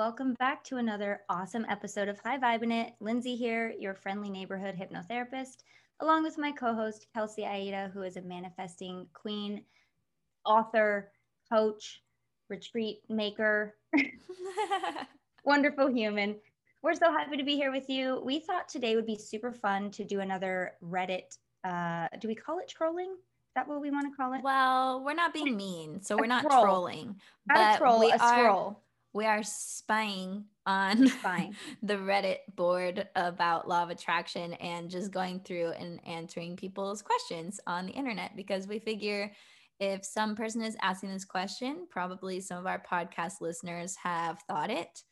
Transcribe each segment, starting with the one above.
welcome back to another awesome episode of High Vibin' It. Lindsay here, your friendly neighborhood hypnotherapist, along with my co-host Kelsey Aida, who is a manifesting queen, author, coach, retreat maker, wonderful human. We're so happy to be here with you. We thought today would be super fun to do another Reddit. Uh, do we call it trolling? Is that what we want to call it? Well, we're not being mean, so we're not troll. trolling. Not but a troll, we are, scroll we are spying on the Reddit board about law of attraction and just going through and answering people's questions on the internet because we figure if some person is asking this question, probably some of our podcast listeners have thought it.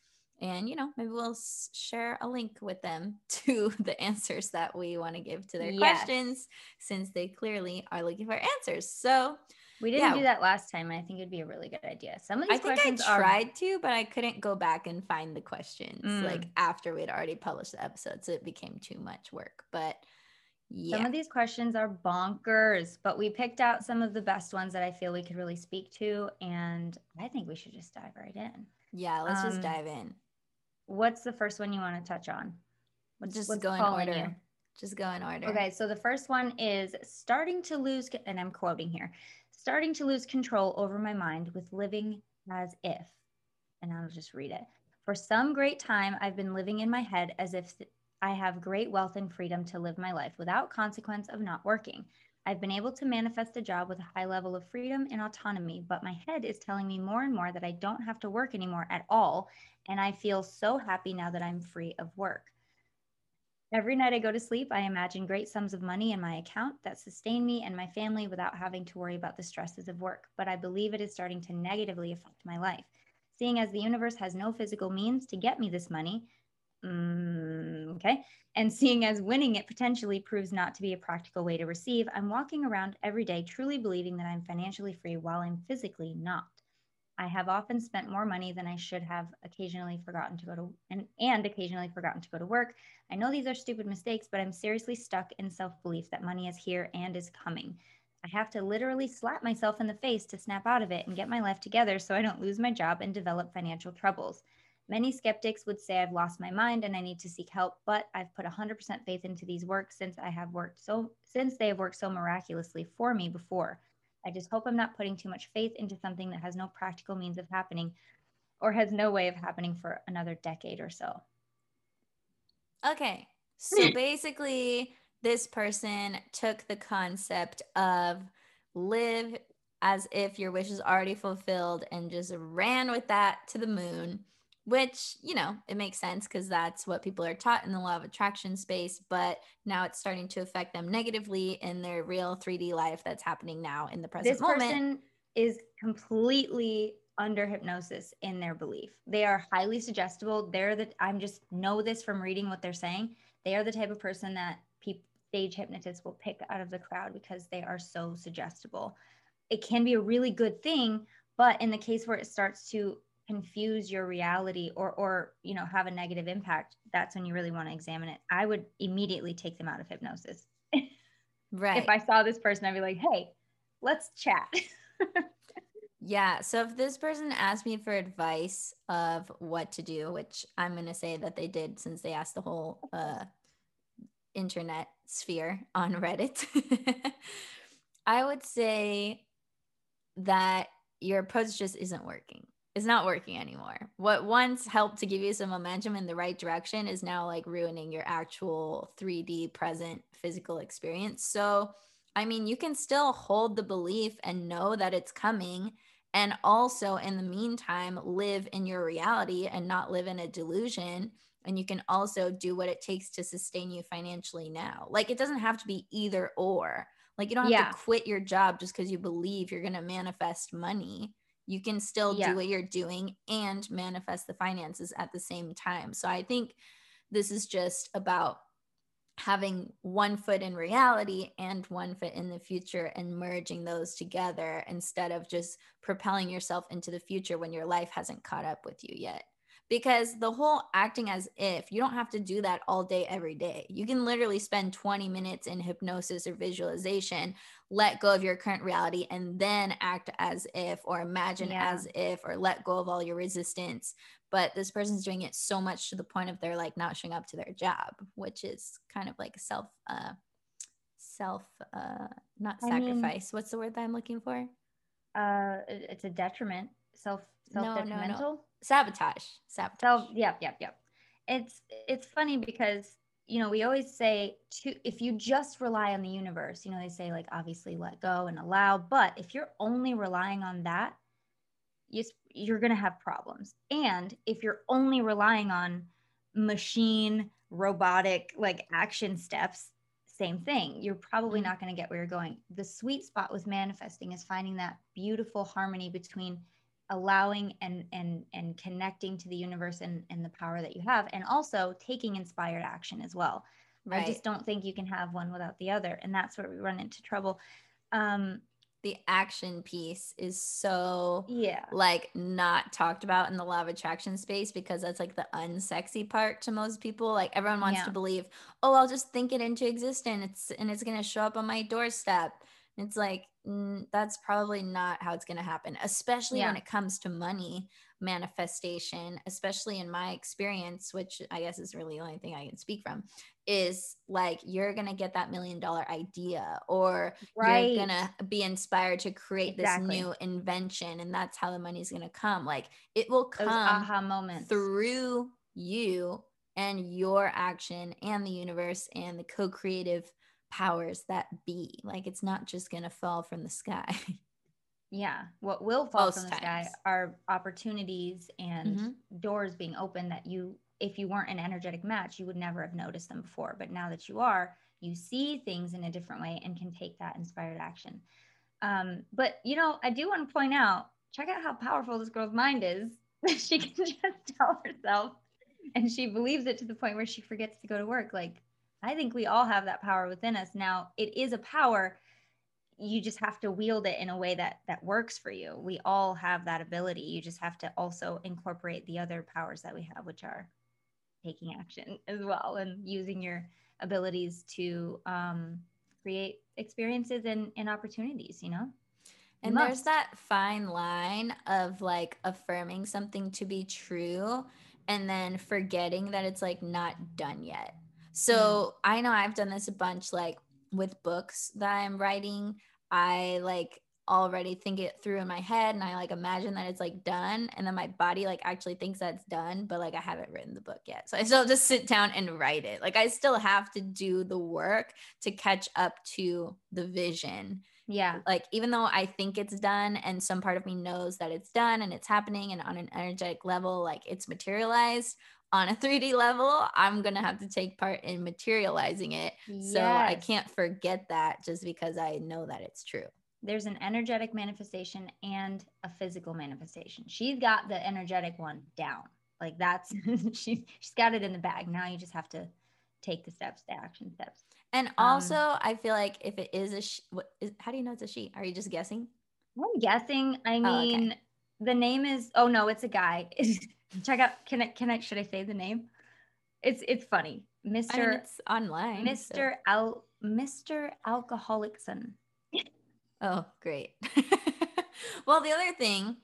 And, you know, maybe we'll share a link with them to the answers that we want to give to their yes. questions since they clearly are looking for answers. So, we didn't yeah. do that last time. and I think it'd be a really good idea. Some of these I think questions I tried are... to, but I couldn't go back and find the questions mm. like after we'd already published the episode, so it became too much work. But yeah. Some of these questions are bonkers, but we picked out some of the best ones that I feel we could really speak to, and I think we should just dive right in. Yeah, let's um, just dive in. What's the first one you want to touch on? What's, just what's go in order. You? Just go in order. Okay, so the first one is starting to lose, and I'm quoting here starting to lose control over my mind with living as if. And I'll just read it. For some great time, I've been living in my head as if I have great wealth and freedom to live my life without consequence of not working. I've been able to manifest a job with a high level of freedom and autonomy, but my head is telling me more and more that I don't have to work anymore at all. And I feel so happy now that I'm free of work. Every night I go to sleep, I imagine great sums of money in my account that sustain me and my family without having to worry about the stresses of work. But I believe it is starting to negatively affect my life. Seeing as the universe has no physical means to get me this money, mm, okay, and seeing as winning it potentially proves not to be a practical way to receive, I'm walking around every day truly believing that I'm financially free while I'm physically not. I have often spent more money than I should have occasionally forgotten to go to and, and occasionally forgotten to go to work. I know these are stupid mistakes, but I'm seriously stuck in self-belief that money is here and is coming. I have to literally slap myself in the face to snap out of it and get my life together so I don't lose my job and develop financial troubles. Many skeptics would say I've lost my mind and I need to seek help, but I've put 100% faith into these works since I have worked so since they have worked so miraculously for me before. I just hope I'm not putting too much faith into something that has no practical means of happening or has no way of happening for another decade or so. Okay. So basically, this person took the concept of live as if your wish is already fulfilled and just ran with that to the moon which you know it makes sense because that's what people are taught in the law of attraction space but now it's starting to affect them negatively in their real 3d life that's happening now in the present this moment. person is completely under hypnosis in their belief. They are highly suggestible. They're the i'm just know this from reading what they're saying. They are the type of person that people stage hypnotists will pick out of the crowd because they are so suggestible. It can be a really good thing but in the case where it starts to confuse your reality or or you know have a negative impact that's when you really want to examine it. I would immediately take them out of hypnosis. Right. If i saw this person i'd be like hey let's chat. Yeah so if this person asked me for advice of what to do which i'm going to say that they did since they asked the whole uh, internet sphere on reddit i would say that your approach just isn't working is not working anymore. What once helped to give you some momentum in the right direction is now like ruining your actual 3D present physical experience. So, I mean, you can still hold the belief and know that it's coming. And also, in the meantime, live in your reality and not live in a delusion. And you can also do what it takes to sustain you financially now. Like, it doesn't have to be either or. Like, you don't have yeah. to quit your job just because you believe you're going to manifest money you can still yeah. do what you're doing and manifest the finances at the same time. So I think this is just about having one foot in reality and one foot in the future and merging those together instead of just propelling yourself into the future when your life hasn't caught up with you yet because the whole acting as if you don't have to do that all day every day. You can literally spend 20 minutes in hypnosis or visualization let go of your current reality and then act as if or imagine yeah. as if or let go of all your resistance. But this person's doing it so much to the point of they're like not showing up to their job which is kind of like self uh self uh not sacrifice I mean, what's the word that i'm looking for? Uh it's a detriment. Self self detrimental no, no, no sabotage sabotage. Self yep yep yep. It's it's funny because you know we always say to if you just rely on the universe you know they say like obviously let go and allow but if you're only relying on that you, you're going to have problems. And if you're only relying on machine robotic like action steps same thing. You're probably mm-hmm. not going to get where you're going. The sweet spot with manifesting is finding that beautiful harmony between allowing and and and connecting to the universe and and the power that you have and also taking inspired action as well. Right. i just don't think you can have one without the other and that's where we run into trouble. Um the action piece is so yeah. like not talked about in the law of attraction space because that's like the unsexy part to most people. Like everyone wants yeah. to believe oh i'll just think it into existence and it's going to show up on my doorstep it's like mm, that's probably not how it's going to happen, especially yeah. when it comes to money manifestation, especially in my experience, which I guess is really the only thing I can speak from, is like you're going to get that million dollar idea or right. you're going to be inspired to create exactly. this new invention and that's how the money's going to come. Like it will come aha moments through you and your action and the universe and the co-creative powers that be. Like it's not just going to fall from the sky. yeah. What will fall Most from the times. sky are opportunities and mm-hmm. doors being open that you, if you weren't an energetic match, you would never have noticed them before. But now that you are, you see things in a different way and can take that inspired action. Um, but you know, I do want to point out, check out how powerful this girl's mind is. she can just tell herself and she believes it to the point where she forgets to go to work. Like I think we all have that power within us. Now, it is a power. You just have to wield it in a way that that works for you. We all have that ability. You just have to also incorporate the other powers that we have, which are taking action as well and using your abilities to um, create experiences and, and opportunities, you know? And there's that fine line of like affirming something to be true and then forgetting that it's like not done yet. So mm. I know I've done this a bunch, like with books that I'm writing. I like already think it through in my head and I like imagine that it's like done and then my body like actually thinks that's done but like I haven't written the book yet. So I still just sit down and write it. Like I still have to do the work to catch up to the vision. Yeah. Like even though I think it's done and some part of me knows that it's done and it's happening and on an energetic level like it's materialized, on a 3D level, I'm going to have to take part in materializing it. Yes. So I can't forget that just because I know that it's true. There's an energetic manifestation and a physical manifestation. She's got the energetic one down. Like that's she she's got it in the bag. Now you just have to take the steps, the action steps. And also, um, I feel like if it is a she, what is, how do you know it's a she? Are you just guessing? I'm guessing. I mean, oh, okay. the name is oh no, it's a guy. check out can I can I should I say the name? It's it's funny. Mr. I mean, it's online. Mr. So. Al Mr. Alcoholicson. oh, great. well, the other thing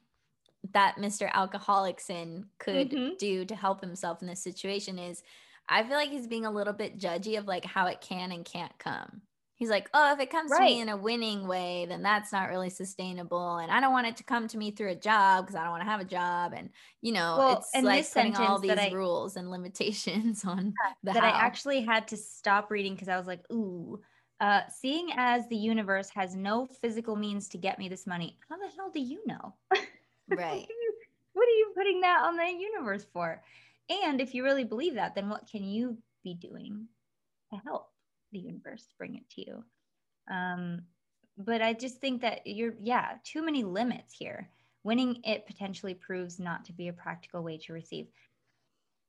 that Mr. Alcoholicson could mm-hmm. do to help himself in this situation is I feel like he's being a little bit judgy of like how it can and can't come he's like, oh, if it comes right. to me in a winning way, then that's not really sustainable. And I don't want it to come to me through a job because I don't want to have a job. And, you know, well, it's like putting all these I, rules and limitations on the That how. I actually had to stop reading because I was like, ooh, uh, seeing as the universe has no physical means to get me this money, how the hell do you know? Right. what are you putting that on the universe for? And if you really believe that, then what can you be doing to help? The universe bring it to you. Um, but I just think that you're, yeah, too many limits here. Winning it potentially proves not to be a practical way to receive.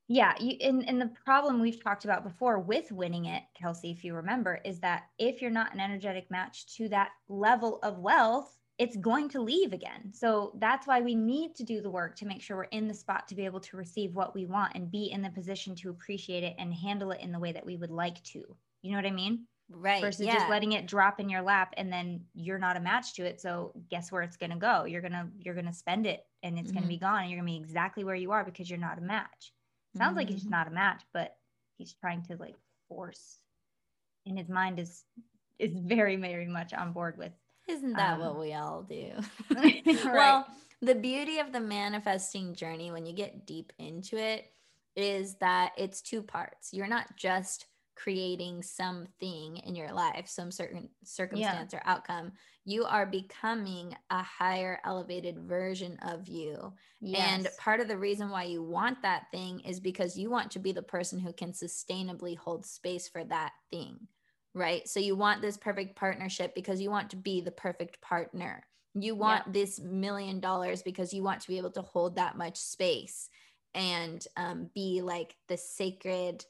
Yeah, you and, and the problem we've talked about before with winning it, Kelsey, if you remember, is that if you're not an energetic match to that level of wealth, it's going to leave again. So that's why we need to do the work to make sure we're in the spot to be able to receive what we want and be in the position to appreciate it and handle it in the way that we would like to. You know what I mean? Right. Versus yeah. just letting it drop in your lap and then you're not a match to it. So guess where it's gonna go? You're gonna you're gonna spend it and it's Mhm. gonna be gone and you're gonna be exactly where you are because you're not a match. Sounds like he's Mhm. not a match, but he's trying to like force in his mind is is very, very much on board with Isn't that what Um, we all do? Right. Well, the beauty of the manifesting journey when you get deep into it is that it's two parts. You're not just creating something in your life, some certain circumstance or outcome. You are becoming a higher elevated version of you. And part of the reason why you want that thing is because you want to be the person who can sustainably hold space for that thing, right? So you want this perfect partnership because you want to be the perfect partner. You want this million dollars because you want to be able to hold that much space and um, be like the sacred.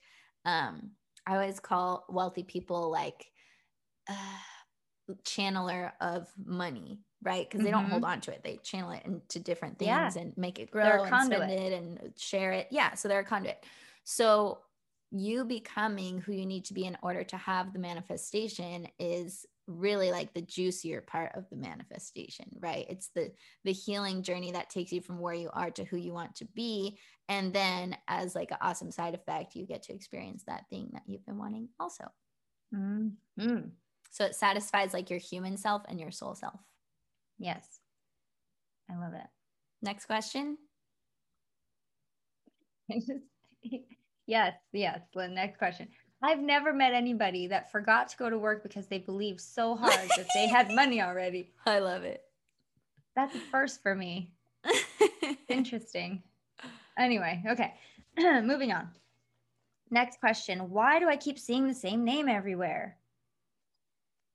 Um, I always call wealthy people like uh, channeler of money, right? Because they don't Mhm. hold on to it; they channel it into different things Yeah. and make it grow and conduit. spend it and share it. Yeah, so they're a conduit. So you becoming who you need to be in order to have the manifestation is really like the juicier part of the manifestation right it's the the healing journey that takes you from where you are to who you want to be and then as like an awesome side effect you get to experience that thing that you've been wanting also Mhm. so it satisfies like your human self and your soul self Yes. I love it. next question yes, yes. The next question. I've never met anybody that forgot to go to work because they believed so hard that they had money already. i love it That's a first for me. Interesting. Anyway, okay. Moving on. Next question. Why do I keep seeing the same name everywhere?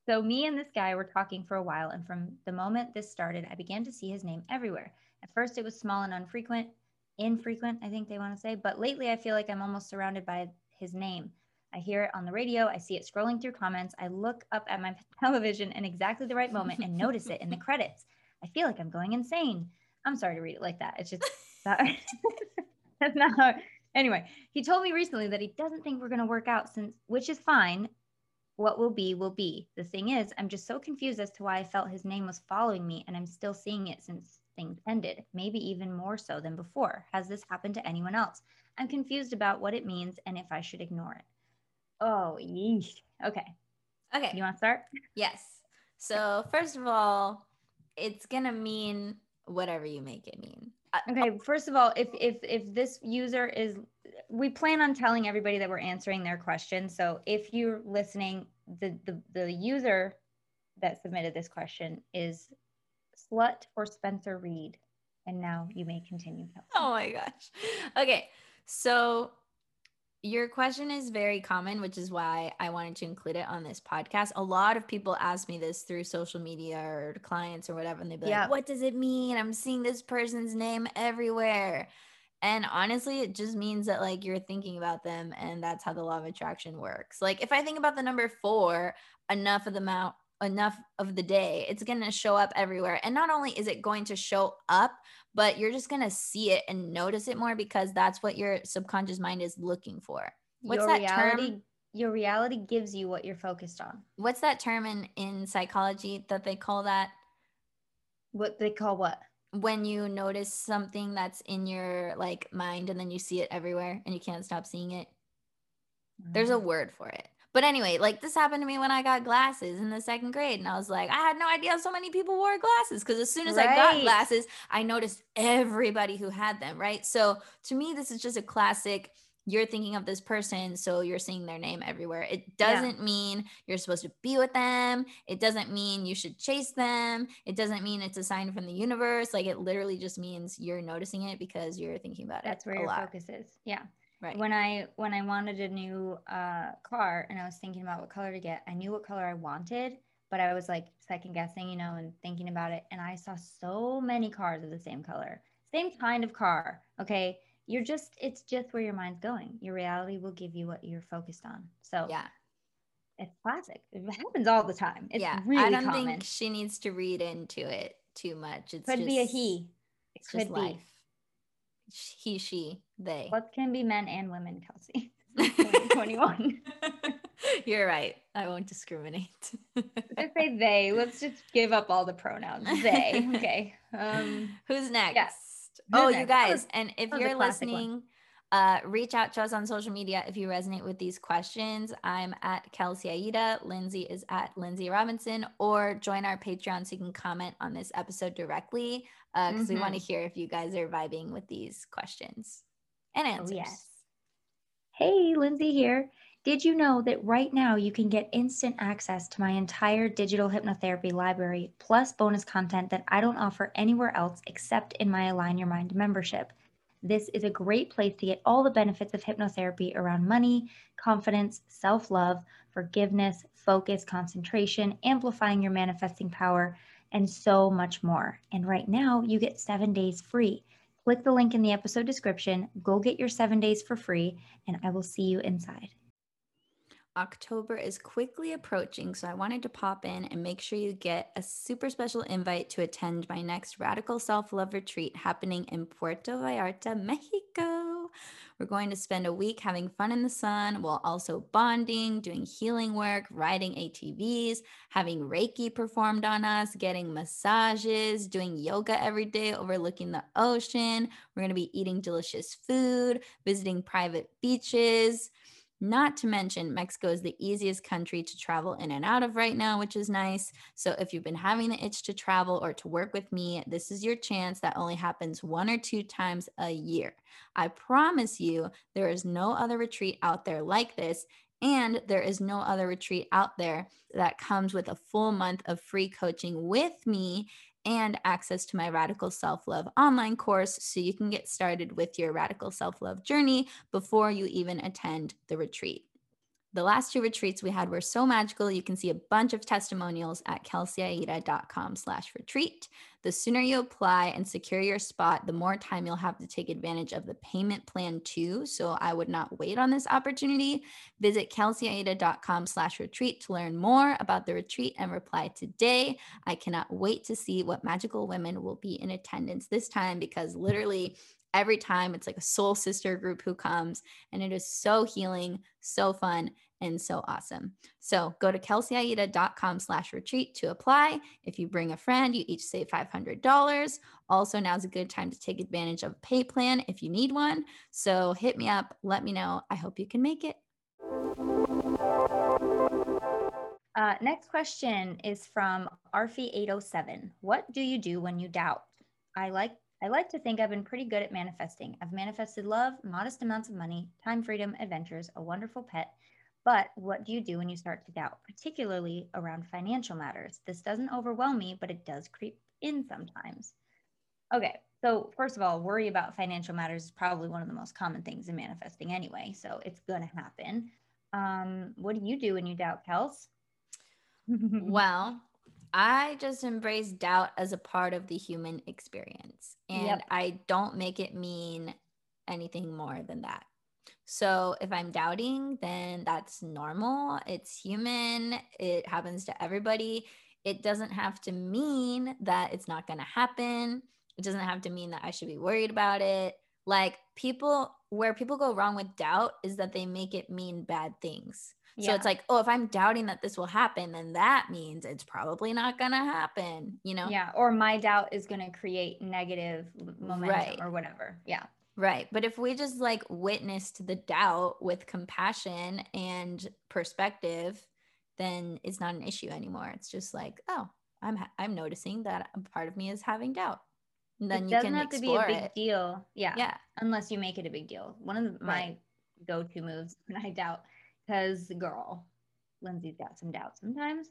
So, me and this guy were talking for a while, and from the moment this started, I began to see his name everywhere. At first, it was small and unfrequent, infrequent, I think they want to say, but lately I feel like I'm almost surrounded by his name. I hear it on the radio, I see it scrolling through comments, I look up at my television in exactly the right moment and notice it in the credits. I feel like I'm going insane. I'm sorry to read it like that. It's just that, that's not how. Anyway, he told me recently that he doesn't think we're going to work out since, which is fine. What will be, will be. The thing is, I'm just so confused as to why I felt his name was following me, and I'm still seeing it since things ended, maybe even more so than before. Has this happened to anyone else? I'm confused about what it means and if I should ignore it. Oh, yeesh. Okay. okay You want to start? Yes. So first of all, it's gonna mean whatever you make it mean. Uh, Okay, first of all, if if if this user is we plan on telling everybody that we're answering their question. So if you're listening, the the the user that submitted this question is Slut or Spencer Reed. And now you may continue. Kelsey. Oh my gosh. Okay. So your question is very common, which is why I wanted to include it on this podcast. A lot of people ask me this through social media or clients or whatever, and they'd be Yeah. like, What does it mean? I'm seeing this person's name everywhere. And honestly, it just means that like you're thinking about them, and that's how the law of attraction works. Like if I think about the number four enough of the amount, enough of the day, it's going to show up everywhere. And not only is it going to show up, but you're just going to see it and notice it more because that's what your subconscious mind is looking for. What's your that reality term? your reality gives you what you're focused on. What's that term in, in psychology that they call that? What they call what? When you notice something that's in your like mind and then you see it everywhere and you can't stop seeing it. There's a Mm. word for it. But anyway, like this happened to me when I got glasses in the second grade. And I was like, I had no idea so many people wore glasses. Cause as soon as I got glasses, I noticed everybody who had them. Right. So to me, this is just a classic. You're thinking of this person, so you're seeing their name everywhere. It doesn't mean you're supposed to be with them. It doesn't mean you should chase them. It doesn't mean it's a sign from the universe. Like it literally just means you're noticing it because you're thinking about That's it that's where your lot. focus is. Yeah. Right. when I when I wanted a new uh, car and I was thinking about what color to get, I knew what color I wanted, but I was like second guessing, you know, and thinking about it. And I saw so many cars of the same color, same kind of car. Okay, you're just it's just where your mind's going your reality will give you what you're focused on so Yeah. it's classic it happens all the time it's yeah. really I don't common think she needs to read into it too much. It's could just, be a he it It's just could be life. He, she, they. what can be men and women kelsey 2021 You're right. I won't discriminate. just say they let's just give up all the pronouns they okay um Who's next? Who's oh, you next? That guys, and if that was a you're listening, one. Uh, reach out to us on social media if you resonate with these questions. I'm at Kelsey Aida. Lindsay is at Lindsay Robinson, or join our Patreon so you can comment on this episode directly because we want to Mm-hmm. hear if you guys are vibing with these questions and Oh, answers. yes. Hey, Lindsay here. Did you know that right now you can get instant access to my entire digital hypnotherapy library plus bonus content that I don't offer anywhere else except in my Align Your Mind membership? This is a great place to get all the benefits of hypnotherapy around money, confidence, self love, forgiveness, focus, concentration, amplifying your manifesting power, and so much more. And right now, you get seven days free. Click the link in the episode description, go get your seven days for free, and I will see you inside. October is quickly approaching, so I wanted to pop in and make sure you get a super special invite to attend my next Radical Self Love Retreat happening in Puerto Vallarta, Mexico. We're going to spend a week having fun in the sun while also bonding, doing healing work, riding ATVs, having Reiki performed on us, getting massages, doing yoga every day overlooking the ocean. We're going to be eating delicious food, visiting private beaches. Not to mention, Mexico is the easiest country to travel in and out of right now, which is nice. So, if you've been having the itch to travel or to work with me, this is your chance. That only happens one or two times a year. I promise you, there is no other retreat out there like this. And there is no other retreat out there that comes with a full month of free coaching with me and access to my Radical Self Love online course so you can get started with your Radical Self Love journey before you even attend the retreat. The last two retreats we had were so magical. You can see a bunch of testimonials at kelseyaida.com slash retreat. The sooner you apply and secure your spot, the more time you'll have to take advantage of the payment plan too. So I would not wait on this opportunity. Visit kelseyaida.com slash retreat to learn more about the retreat and reply today. I cannot wait to see what magical women will be in attendance this time because literally every time it's like a soul sister group who comes and it is so healing, so fun, and so awesome. So go to kelseyaida.com slash retreat to apply. If you bring a friend, you each save $500. Also, now's a good time to take advantage of a pay plan if you need one. So hit me up, let me know. I hope you can make it. Uh, next question is from Arfie807. What do you do when you doubt? I like I like to think I've been pretty good at manifesting. I've manifested love, modest amounts of money, time freedom, adventures, a wonderful pet. But what do you do when you start to doubt, particularly around financial matters? This doesn't overwhelm me, but it does creep in sometimes. Okay, so first of all, worry about financial matters is probably one of the most common things in manifesting anyway, so it's going to happen. Um, what do you do when you doubt, Kels? Well, I just embrace doubt as a part of the human experience. And Yep. I don't make it mean anything more than that. So if I'm doubting, then that's normal. It's human. It happens to everybody. It doesn't have to mean that it's not going to happen. It doesn't have to mean that I should be worried about it. Like people, where people go wrong with doubt is that they make it mean bad things. So it's like, oh, if I'm doubting that this will happen, then that means it's probably not going to happen, you know? yeah, or my doubt is going to create negative momentum Right. or whatever. Yeah. Right. But if we just like witnessed the doubt with compassion and perspective, then it's not an issue anymore. It's just like, oh, I'm ha- I'm noticing that a part of me is having doubt. And then it you doesn't can have to be a explore big it. deal. Yeah. Yeah. Unless you make it a big deal. One of the, my Right. go-to moves when I doubt, because girl, Lindsay's got some doubts sometimes.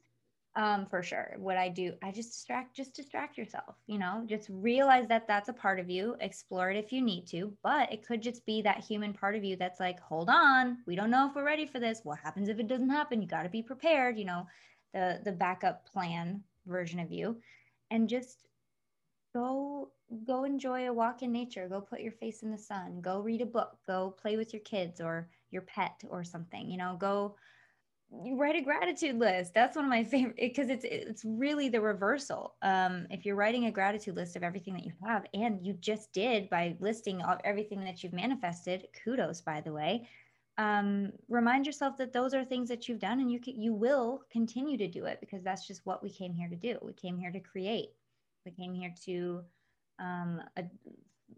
Um, for sure. What I do, I just distract, just distract yourself. You know, just realize that that's a part of you. Explore it if you need to, but it could just be that human part of you that's like, hold on, we don't know if we're ready for this. What happens if it doesn't happen? You got to be prepared. You know, the the backup plan version of you, and just go go enjoy a walk in nature go put your face in the sun go read a book go play with your kids or your pet or something you know go you write a gratitude list. That's one of my favorite because it's it's really the reversal. Um, if you're writing a gratitude list of everything that you have and you just did by listing all, everything that you've manifested kudos by the way um, remind yourself that those are things that you've done and you can, you will continue to do it because that's just what we came here to do. We came here to create. We came here to um, ad-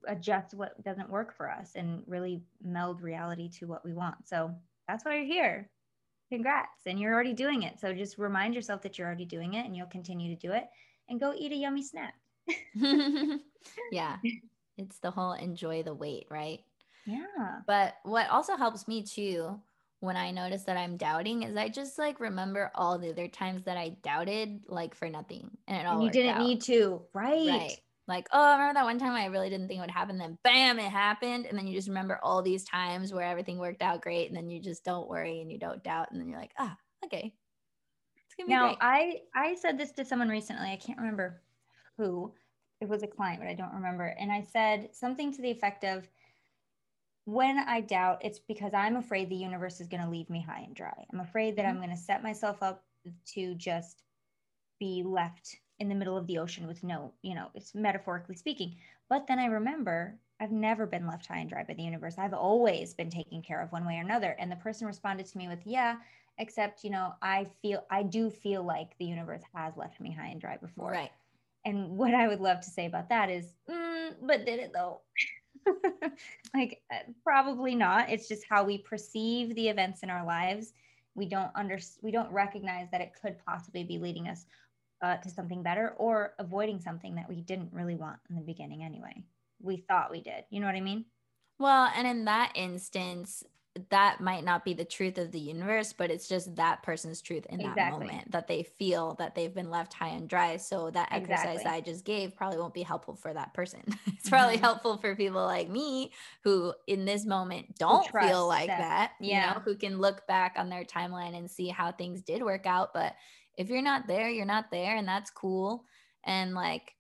adjust what doesn't work for us and really meld reality to what we want. So that's why you're here. Congrats. And you're already doing it. So just remind yourself that you're already doing it and you'll continue to do it and go eat a yummy snack. yeah. It's the whole enjoy the wait, right? Yeah. But what also helps me too when I notice that I'm doubting is I just like remember all the other times that I doubted like for nothing and it all and you didn't out. need to, right? Right. Like, oh, I remember that one time I really didn't think it would happen, then bam, it happened. And then you just remember all these times where everything worked out great, and then you just don't worry and you don't doubt, and then you're like, ah, okay. It's gonna be now, great. I I said this to someone recently. I can't remember who. It was a client, but I don't remember. And I said something to the effect of, when I doubt, it's because I'm afraid the universe is going to leave me high and dry. I'm afraid that mm-hmm. I'm going to set myself up to just be left in the middle of the ocean with no, you know, it's metaphorically speaking. But then I remember I've never been left high and dry by the universe. I've always been taken care of one way or another. And the person responded to me with, yeah, except, you know, I feel, I do feel like the universe has left me high and dry before. Right. And what I would love to say about that is, mm, but did it though? like uh, probably not it's just how we perceive the events in our lives we don't under we don't recognize that it could possibly be leading us uh, to something better or avoiding something that we didn't really want in the beginning anyway we thought we did you know what i mean well and in that instance that might not be the truth of the universe, but it's just that person's truth in exactly. that moment that they feel that they've been left high and dry. So that exercise exactly. that I just gave probably won't be helpful for that person. it's probably mm-hmm. helpful for people like me who in this moment don't feel like that, that yeah. you know, who can look back on their timeline and see how things did work out. But if you're not there, you're not there, and that's cool. And like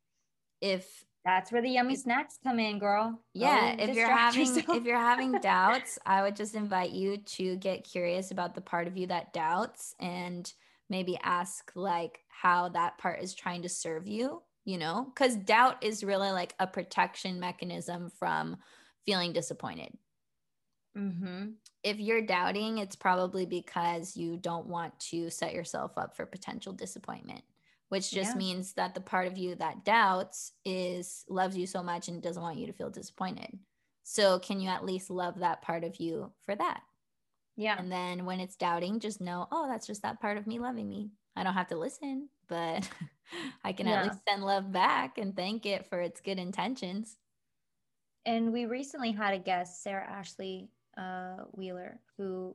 if that's where the yummy snacks come in, girl. Yeah, if you're having yourself. if you're having doubts, I would just invite you to get curious about the part of you that doubts and maybe ask like how that part is trying to serve you, you know? Cuz doubt is really like a protection mechanism from feeling disappointed. Mm-hmm. If you're doubting, it's probably because you don't want to set yourself up for potential disappointment which just yeah. means that the part of you that doubts is loves you so much and doesn't want you to feel disappointed. So can you at least love that part of you for that? Yeah. And then when it's doubting, just know, oh, that's just that part of me loving me. I don't have to listen, but I can yeah. at least send love back and thank it for its good intentions. And we recently had a guest, Sarah Ashley uh, Wheeler, who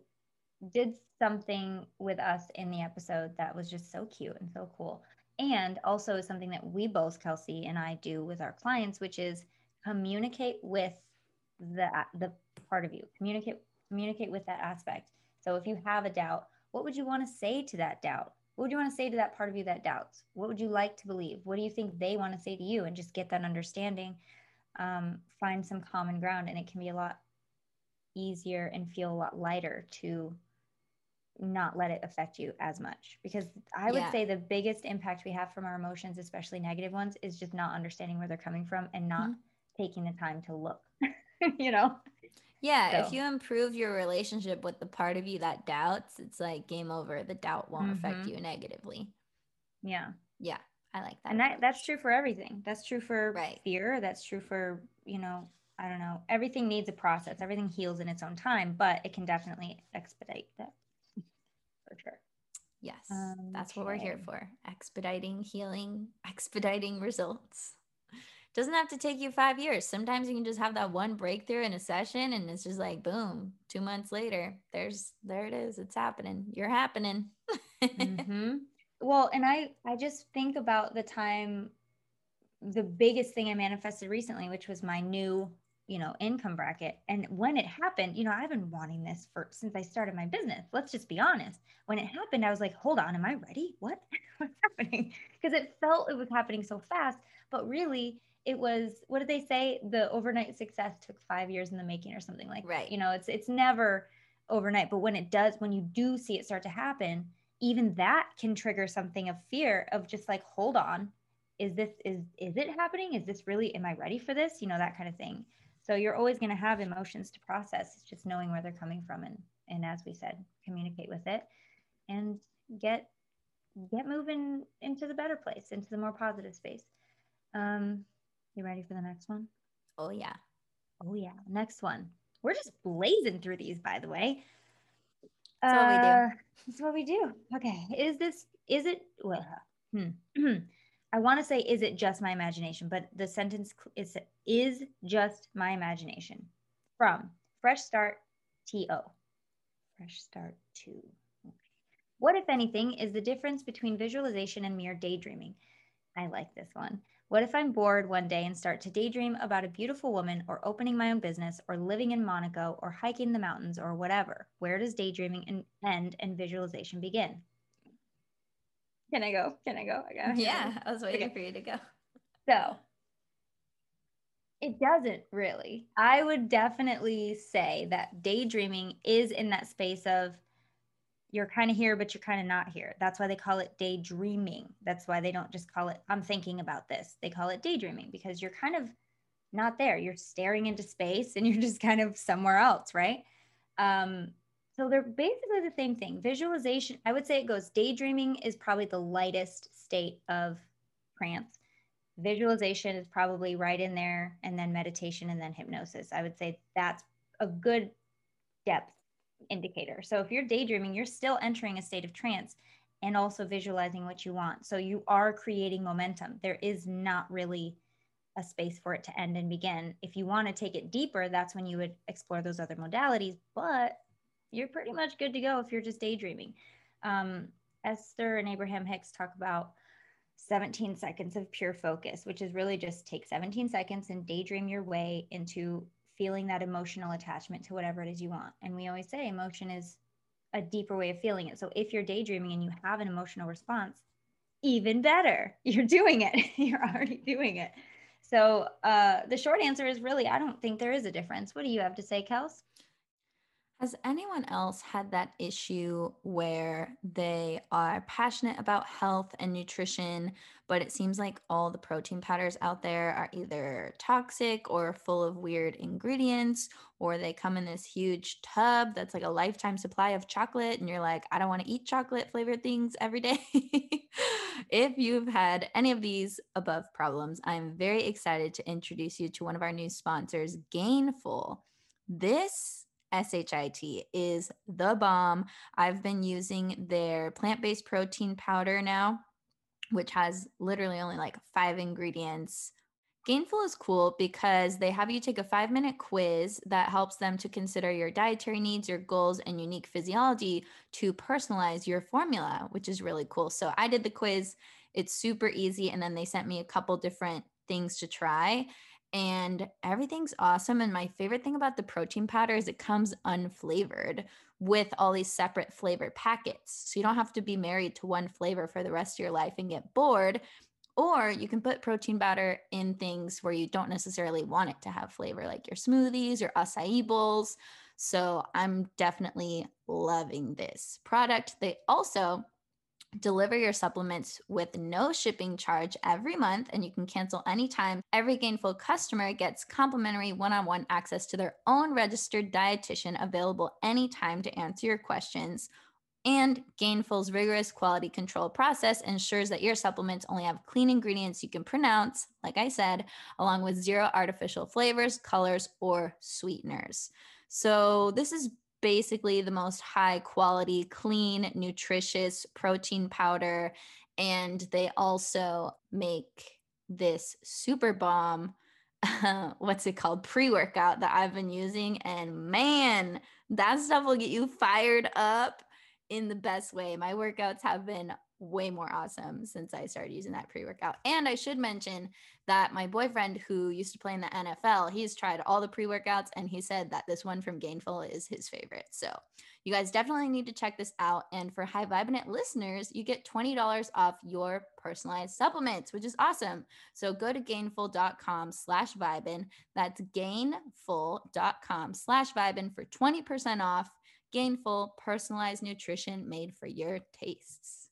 did something with us in the episode that was just so cute and so cool. And also something that we both kelsey and i do with our clients which is communicate with the the part of you communicate communicate with that aspect. So if you have a doubt what would you want to say to that doubt? What would you want to say to that part of you that doubts? What would you like to believe? What do you think they want to say to you? And just get that understanding um, find some common ground and it can be a lot easier and feel a lot lighter to not let it affect you as much because i would yeah. say the biggest impact we have from our emotions especially negative ones is just not understanding where they're coming from and not mm-hmm. taking the time to look you know yeah so. if you improve your relationship with the part of you that doubts it's like game over the doubt won't mm-hmm. affect you negatively yeah yeah i like that and that that's true for everything that's true for right. fear that's true for you know i don't know everything needs a process everything heals in its own time but it can definitely expedite that for sure. Yes, um, that's what we're here for expediting healing, expediting results. Doesn't have to take you five years. Sometimes you can just have that one breakthrough in a session and it's just like, boom, two months later, there's, there it is. It's happening. You're happening. mm-hmm. Well, and I, I just think about the time, the biggest thing I manifested recently, which was my new you know, income bracket. And when it happened, you know, I've been wanting this for since I started my business. Let's just be honest. When it happened, I was like, hold on, am I ready? What? What's happening? Because it felt it was happening so fast, but really it was what did they say? The overnight success took five years in the making or something like right. That. You know, it's it's never overnight, but when it does, when you do see it start to happen, even that can trigger something of fear of just like, hold on, is this is is it happening? Is this really am I ready for this? You know, that kind of thing. So you're always going to have emotions to process. It's just knowing where they're coming from and and as we said, communicate with it and get get moving into the better place, into the more positive space. Um, you ready for the next one? Oh yeah. Oh yeah. Next one. We're just blazing through these, by the way. That's uh, what we do. Uh, that's what we do. Okay. Is this, is it, well, hmm. I want to say, is it just my imagination? But the sentence is, is just my imagination from Fresh Start TO. Fresh Start 2. What, if anything, is the difference between visualization and mere daydreaming? I like this one. What if I'm bored one day and start to daydream about a beautiful woman or opening my own business or living in Monaco or hiking the mountains or whatever? Where does daydreaming end and visualization begin? Can I go? Can I go? I yeah, I was waiting okay. for you to go. So it doesn't really. I would definitely say that daydreaming is in that space of you're kind of here, but you're kind of not here. That's why they call it daydreaming. That's why they don't just call it, I'm thinking about this. They call it daydreaming because you're kind of not there. You're staring into space and you're just kind of somewhere else, right? Um, so they're basically the same thing. Visualization, I would say it goes daydreaming is probably the lightest state of trance. Visualization is probably right in there, and then meditation and then hypnosis. I would say that's a good depth indicator. So if you're daydreaming, you're still entering a state of trance and also visualizing what you want. So you are creating momentum. There is not really a space for it to end and begin. If you want to take it deeper, that's when you would explore those other modalities, but you're pretty much good to go if you're just daydreaming. Um, Esther and Abraham Hicks talk about 17 seconds of pure focus, which is really just take 17 seconds and daydream your way into feeling that emotional attachment to whatever it is you want. And we always say emotion is a deeper way of feeling it. So if you're daydreaming and you have an emotional response, even better. You're doing it. you're already doing it. So uh, the short answer is really, I don't think there is a difference. What do you have to say, Kels? Has anyone else had that issue where they are passionate about health and nutrition, but it seems like all the protein powders out there are either toxic or full of weird ingredients, or they come in this huge tub that's like a lifetime supply of chocolate, and you're like, I don't want to eat chocolate flavored things every day? if you've had any of these above problems, I'm very excited to introduce you to one of our new sponsors, Gainful. This SHIT is the bomb. I've been using their plant based protein powder now, which has literally only like five ingredients. Gainful is cool because they have you take a five minute quiz that helps them to consider your dietary needs, your goals, and unique physiology to personalize your formula, which is really cool. So I did the quiz, it's super easy. And then they sent me a couple different things to try and everything's awesome. And my favorite thing about the protein powder is it comes unflavored with all these separate flavor packets. So you don't have to be married to one flavor for the rest of your life and get bored. Or you can put protein powder in things where you don't necessarily want it to have flavor, like your smoothies or acai bowls. So I'm definitely loving this product. They also Deliver your supplements with no shipping charge every month, and you can cancel anytime. Every Gainful customer gets complimentary one on one access to their own registered dietitian available anytime to answer your questions. And Gainful's rigorous quality control process ensures that your supplements only have clean ingredients you can pronounce, like I said, along with zero artificial flavors, colors, or sweeteners. So, this is basically the most high quality, clean, nutritious protein powder. And they also make this super bomb, uh, what's it called? Pre workout that I've been using. And man, that stuff will get you fired up in the best way. My workouts have been way more awesome since I started using that pre workout. And I should mention that my boyfriend, who used to play in the NFL, he's tried all the pre workouts and he said that this one from Gainful is his favorite. So you guys definitely need to check this out. And for High Vibin' It listeners, you get $20 off your personalized supplements, which is awesome. So go to gainful.com slash vibin. That's gainful.com slash vibin for 20% off. Gainful personalized nutrition made for your tastes.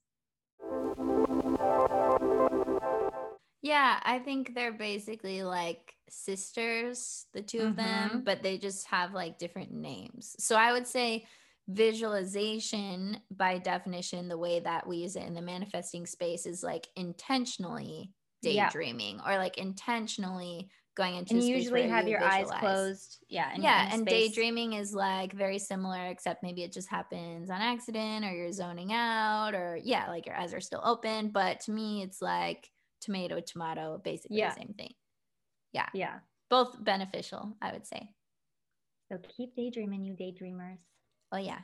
Yeah, I think they're basically like sisters, the 2 of them, Mhm. but they just have like different names. So I would say visualization, by definition, the way that we use it in the manifesting space is like intentionally Yeah. daydreaming or like intentionally going into And you usually have you your eyes closed. Yeah. in- yeah, and space. daydreaming is like very similar, except maybe it just happens on accident or you're zoning out or yeah, like your eyes are still open. But to me, it's like tomato, tomato, basically Yeah. the same thing. Yeah. Yeah. Both beneficial, I would say. So keep daydreaming, you daydreamers. Oh yeah.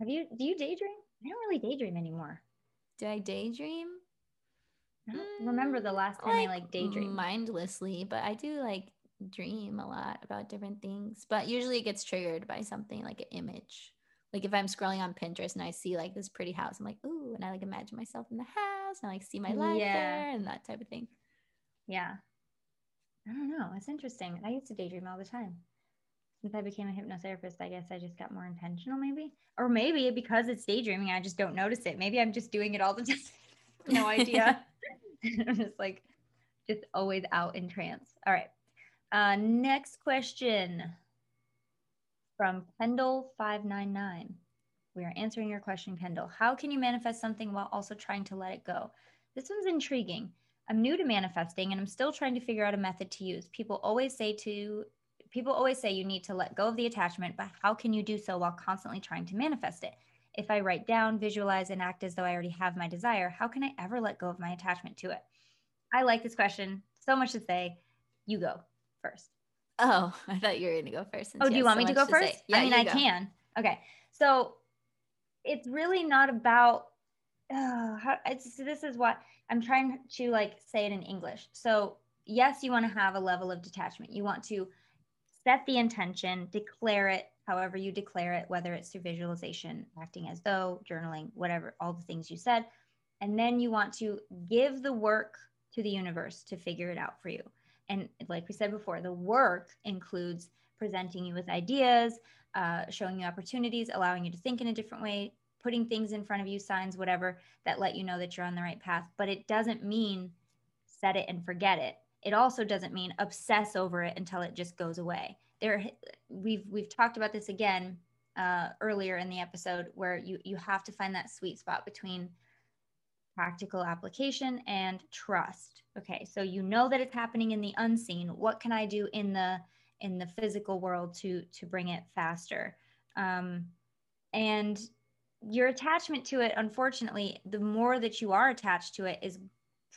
Have you, do you daydream? I don't really daydream anymore. Do I daydream? I don't remember the Mm, last time I like daydream. mindlessly, but I do like dream a lot about different things. But usually it gets triggered by something like an image. Like if I'm scrolling on Pinterest and I see like this pretty house, I'm like, ooh, and I like imagine myself in the house and I like see my life Yeah. there and that type of thing. Yeah. I don't know. It's interesting. I used to daydream all the time. Since I became a hypnotherapist, I guess I just got more intentional, maybe. Or maybe because it's daydreaming, I just don't notice it. Maybe I'm just doing it all the time. No idea. I'm just like, just always out in trance. All right. Uh, next question from Kendall599. We are answering your question, Kendall. How can you manifest something while also trying to let it go? This one's intriguing. I'm new to manifesting and I'm still trying to figure out a method to use. People always say to people always say you need to let go of the attachment, but how can you do so while constantly trying to manifest it? If I write down, visualize, and act as though I already have my desire, how can I ever let go of my attachment to it? I like this question. So much to say. You go first. Oh, I thought you were gonna go first. Oh, do you have want so me to go first? say. Yeah, I mean, I go. can. Okay. So it's really not about, uh, how, it's, this is what I'm trying to like say it in English. So, yes, you want to have a level of detachment. You want to set the intention, declare it however you declare it, whether it's through visualization, acting as though, journaling, whatever, all the things you said. And then you want to give the work to the universe to figure it out for you. And like we said before, the work includes presenting you with ideas, uh, showing you opportunities, allowing you to think in a different way, putting things in front of you, signs, whatever, that let you know that you're on the right path. But it doesn't mean set it and forget it. It also doesn't mean obsess over it until it just goes away. There, we've we've talked about this again uh, earlier in the episode, where you you have to find that sweet spot between practical application and trust. Okay so you know that it's happening in the unseen. What can i do in the in the physical world to to bring it faster? Um, and your attachment to it unfortunately the more that you are attached to it is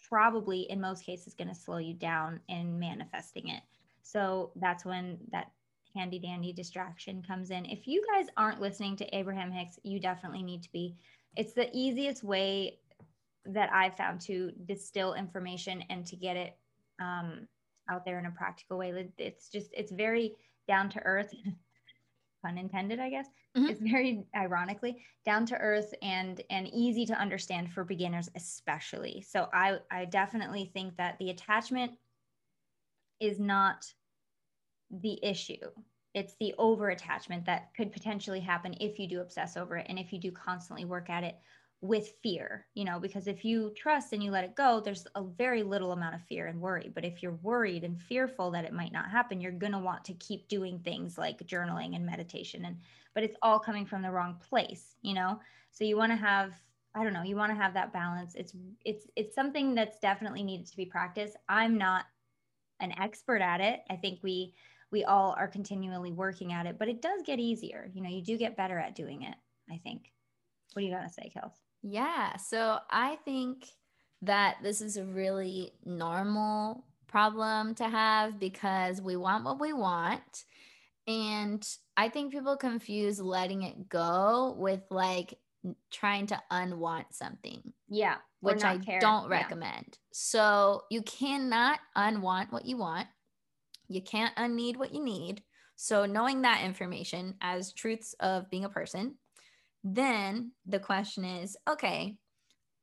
probably in most cases going to slow you down in manifesting it so that's when that handy dandy distraction comes in if you guys aren't listening to abraham hicks you definitely need to be it's the easiest way that I've found to distill information and to get it um, out there in a practical way. It's just, it's very down to earth, pun intended, I guess. Mhm. It's very ironically down to earth and and easy to understand for beginners, especially. So I I definitely think that the attachment is not the issue. It's the over attachment that could potentially happen if you do obsess over it and if you do constantly work at it with fear, you know, because if you trust and you let it go, there's a very little amount of fear and worry. But if you're worried and fearful that it might not happen, you're going to want to keep doing things like journaling and meditation and but it's all coming from the wrong place, you know? So you want to have I don't know, you want to have that balance. It's it's it's something that's definitely needed to be practiced. I'm not an expert at it. I think we we all are continually working at it, but it does get easier. You know, you do get better at doing it, I think. What do you got to say, Kels? Yeah. So I think that this is a really normal problem to have because we want what we want. And I think people confuse letting it go with like trying to unwant something. Yeah. Which I care. don't Yeah. recommend. So you cannot unwant what you want. You can't unneed what you need. So knowing that information as truths of being a person, then the question is, okay,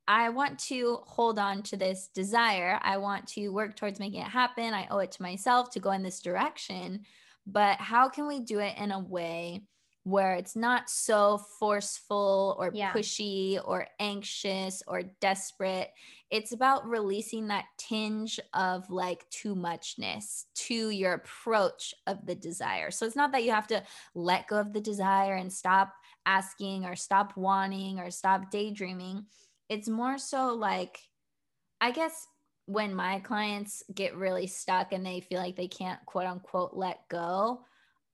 I want to hold on to this desire. I want to work towards making it happen. I owe it to myself to go in this direction. But how can we do it in a way where it's not so forceful or Yeah. pushy or anxious or desperate? It's about releasing that tinge of like too muchness to your approach of the desire. So it's not that you have to let go of the desire and stop asking or stop wanting or stop daydreaming. It's more so like, I guess when my clients get really stuck and they feel like they can't quote unquote let go,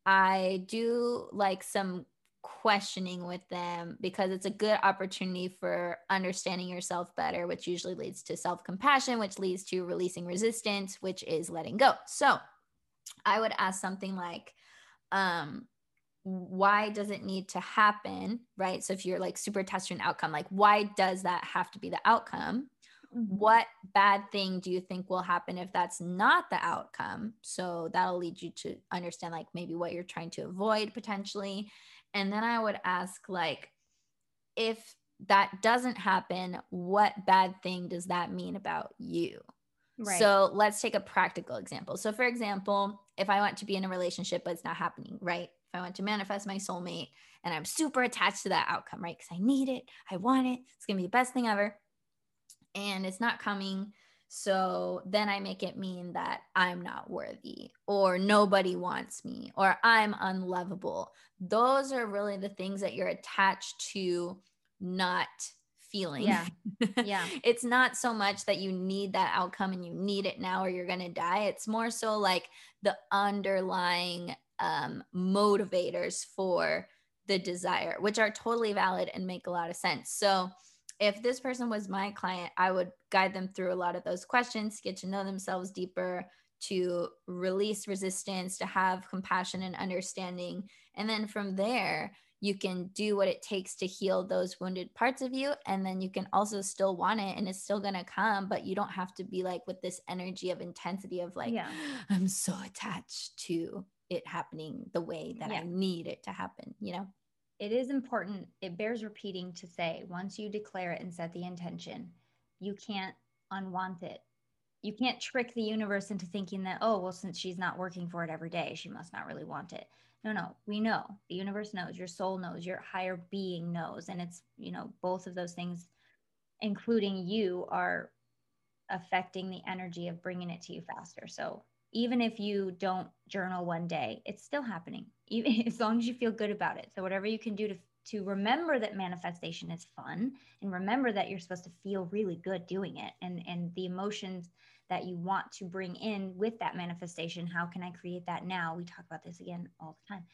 I do like some questioning with them because it's a good opportunity for understanding yourself better, which usually leads to self compassion, which leads to releasing resistance, which is letting go. So I would ask something like, um, why does it need to happen? Right. So if you're like super attached to an outcome, like why does that have to be the outcome? What bad thing do you think will happen if that's not the outcome? So that'll lead you to understand like maybe what you're trying to avoid potentially. And then i would ask like if that doesn't happen what bad thing does that mean about you? Right. so let's take a practical example. So for example if i want to be in a relationship but it's not happening right? If i want to manifest my soulmate and i'm super attached to that outcome right? Because i need it i want it it's going to be the best thing ever and it's not coming. So then I make it mean that I'm not worthy or nobody wants me or I'm unlovable. Those are really the things that you're attached to not feeling. Yeah. Yeah. it's not so much that you need that outcome and you need it now or you're going to die. It's more so like the underlying um, motivators for the desire, which are totally valid and make a lot of sense. So, if this person was my client, I would guide them through a lot of those questions, get to know themselves deeper, to release resistance, to have compassion and understanding. And then from there, you can do what it takes to heal those wounded parts of you. And then you can also still want it and it's still going to come, but you don't have to be like with this energy of intensity of like, Yeah. I'm so attached to it happening the way that Yeah. I need it to happen, you know? It is important it bears repeating to say once you declare it and set the intention you can't unwant it. You can't trick the universe into thinking that oh well since she's not working for it every day she must not really want it. No no we know. The universe knows. Your soul knows. Your higher being knows. And it's you know both of those things including you are affecting the energy of bringing it to you faster. So even if you don't journal one day it's still happening even as long as you feel good about it. So whatever you can do to to remember that manifestation is fun and remember that you're supposed to feel really good doing it and and the emotions that you want to bring in with that manifestation how can i create that now? We talk about this again all the time.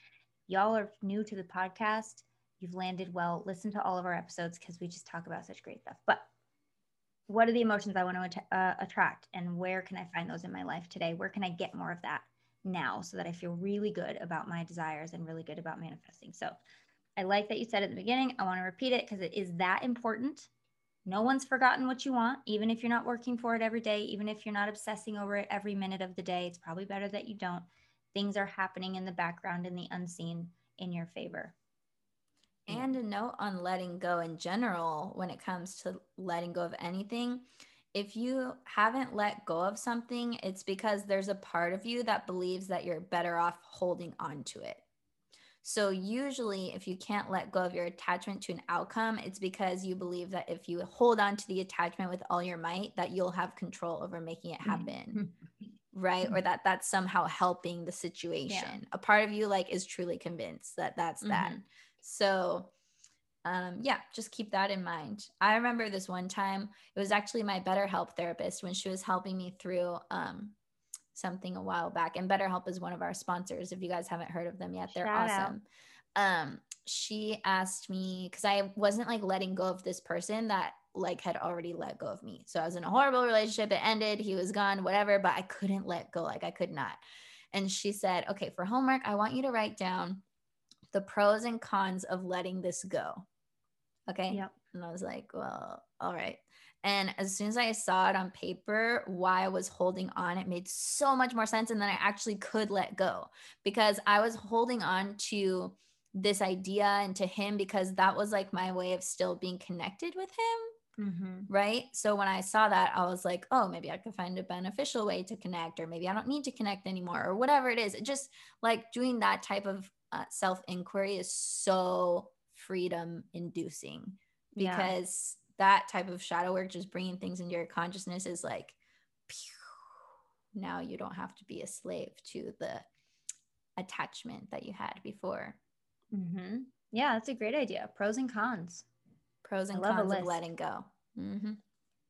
Y'all are new to the podcast. You've landed well. Listen to all of our episodes because we just talk about such great stuff. But what are the emotions i want to uh, attract and where can i find those in my life today where can i get more of that now so that i feel really good about my desires and really good about manifesting so I like that you said at the beginning. I want to repeat it because it is that important. No one's forgotten what you want, even if you're not working for it every day, even if you're not obsessing over it every minute of the day. It's probably better that you don't. Things are happening in the background in the unseen in your favor. And a note on letting go in general when it comes to letting go of anything. If you haven't let go of something, it's because there's a part of you that believes that you're better off holding on to it. So, usually, if you can't let go of your attachment to an outcome, it's because you believe that if you hold on to the attachment with all your might, that you'll have control over making it happen. right or that that's somehow helping the situation a part of you like is truly convinced that that's that Mhm. So um yeah just keep that in mind. I remember this one time it was actually my betterhelp therapist when she was helping me through um something a while back and betterhelp is one of our sponsors if you guys haven't heard of them yet they're Shout out. awesome. Um she asked me because i wasn't like letting go of this person that like had already let go of me. So i was in a horrible relationship it ended he was gone whatever but i couldn't let go like i could not. And she said okay for homework i want you to write down the pros and cons of letting this go Okay. Yep. And I was like, well, all right. And as soon as I saw it on paper, why I was holding on, it made so much more sense. And then I actually could let go because I was holding on to this idea and to him because that was like my way of still being connected with him. Mm-hmm. Right. So when I saw that, I was like, oh, maybe I could find a beneficial way to connect, or maybe I don't need to connect anymore, or whatever it is. It just like doing that type of uh, self inquiry is so freedom inducing because that type of shadow work, just bringing things into your consciousness, is like, pew, now you don't have to be a slave to the attachment that you had before. Mm-hmm. Yeah, that's a great idea. Pros and cons. Pros and cons of letting go. Mhm.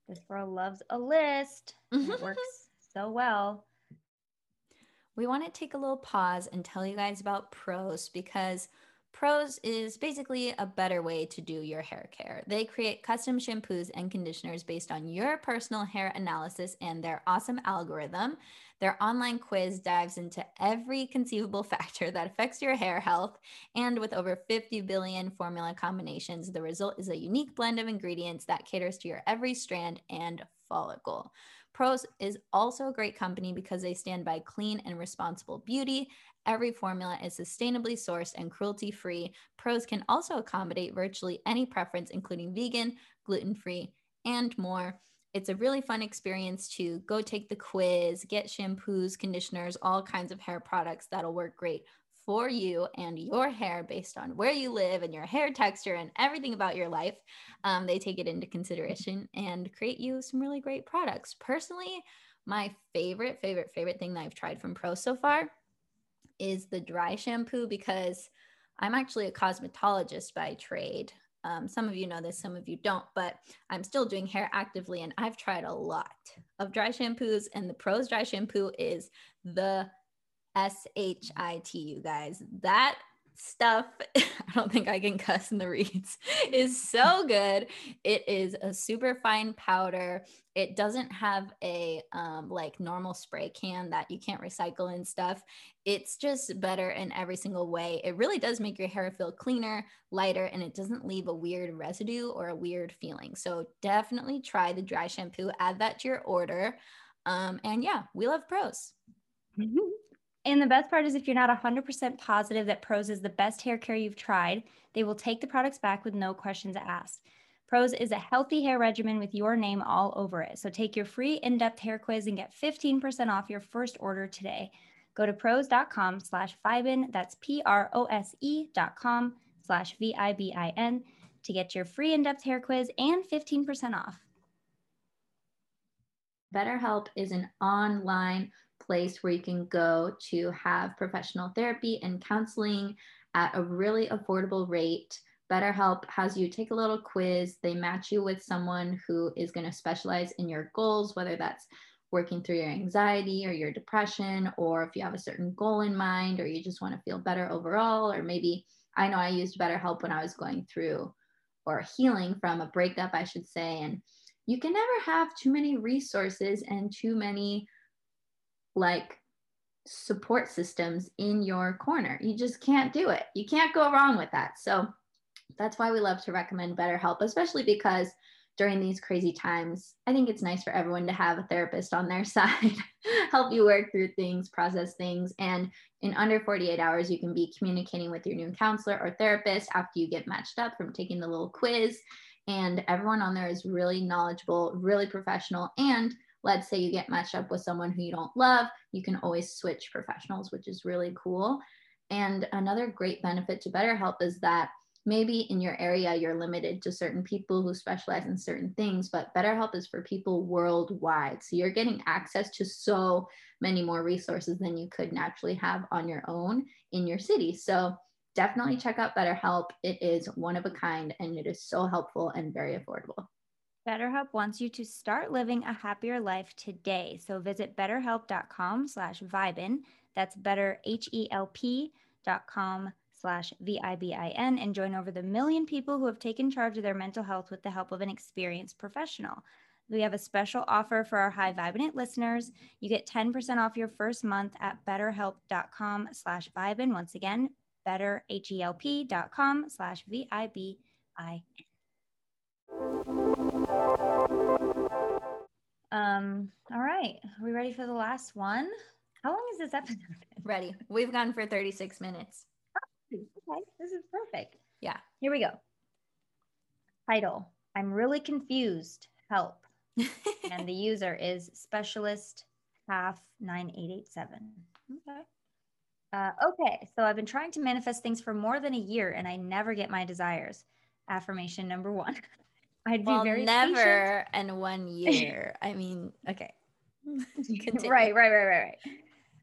This girl loves a list. It works so well. We want to take a little pause and tell you guys about Prose because Prose is basically a better way to do your hair care. They create custom shampoos and conditioners based on your personal hair analysis and their awesome algorithm. Their online quiz dives into every conceivable factor that affects your hair health and with over 50 billion formula combinations the result is a unique blend of ingredients that caters to your every strand and follicle Prose is also a great company because they stand by clean and responsible beauty. Every formula is sustainably sourced and cruelty free. Prose can also accommodate virtually any preference, including vegan, gluten free, and more. It's a really fun experience to go take the quiz, get shampoos, conditioners, all kinds of hair products that'll work great for you and your hair based on where you live and your hair texture and everything about your life. Um, they take it into consideration and create you some really great products. Personally, my favorite, favorite, favorite thing that I've tried from Pro so far is the dry shampoo because I'm actually a cosmetologist by trade. Um, some of you know this, some of you don't, but I'm still doing hair actively and I've tried a lot of dry shampoos, and the Prose dry shampoo is the S H I T, you guys. That stuff, I don't think I can cuss in the reads, is so good. It is a super fine powder. It doesn't have a um, like normal spray can that you can't recycle and stuff. It's just better in every single way. It really does make your hair feel cleaner, lighter, and it doesn't leave a weird residue or a weird feeling. So definitely try the dry shampoo, add that to your order. Um, and yeah, we love Prose. And the best part is if you're not 100% positive that Prose is the best hair care you've tried, they will take the products back with no questions asked. Prose is a healthy hair regimen with your name all over it. So take your free in-depth hair quiz and get 15% off your first order today. Go to prose.com slash Vibin, that's P-R-O-S-E dot com slash V-I-B-I-N to get your free in-depth hair quiz and 15% off. BetterHelp is an online place where you can go to have professional therapy and counseling at a really affordable rate. BetterHelp has you take a little quiz. They match you with someone who is going to specialize in your goals, whether that's working through your anxiety or your depression, or if you have a certain goal in mind, or you just want to feel better overall, or maybe I know I used BetterHelp when I was going through or healing from a breakup, I should say. And you can never have too many resources and too many like support systems in your corner. You just can't do it. You can't go wrong with that. So that's why we love to recommend BetterHelp, especially because during these crazy times, I think it's nice for everyone to have a therapist on their side, help you work through things, process things. And in under 48 hours, you can be communicating with your new counselor or therapist after you get matched up from taking the little quiz. And everyone on there is really knowledgeable, really professional, and let's say you get matched up with someone who you don't love, you can always switch professionals, which is really cool. And another great benefit to BetterHelp is that maybe in your area you're limited to certain people who specialize in certain things, but BetterHelp is for people worldwide. So you're getting access to so many more resources than you could naturally have on your own in your city. So definitely check out BetterHelp. It is one of a kind and it is so helpful and very affordable. BetterHelp wants you to start living a happier life today. So visit betterhelp.com slash Vibin. That's better, dot com slash V-I-B-I-N and join over the million people who have taken charge of their mental health with the help of an experienced professional. We have a special offer for our High Vibin' It listeners. You get 10% off your first month at betterhelp.com slash Vibin. Once again, better, H-E-L-P dot com slash V-I-B-I-N. Um, all right. Are we ready for the last one? How long is this episode? Ready. We've gone for 36 minutes. Okay, this is perfect. Yeah. Here we go. Title I'm really confused. Help. and the user is specialist half 9887. Okay. Uh, okay, so I've been trying to manifest things for more than a year and I never get my desires. Affirmation number one. I'd be well, very never patient. and one year. I mean, okay. right, right, right, right, right.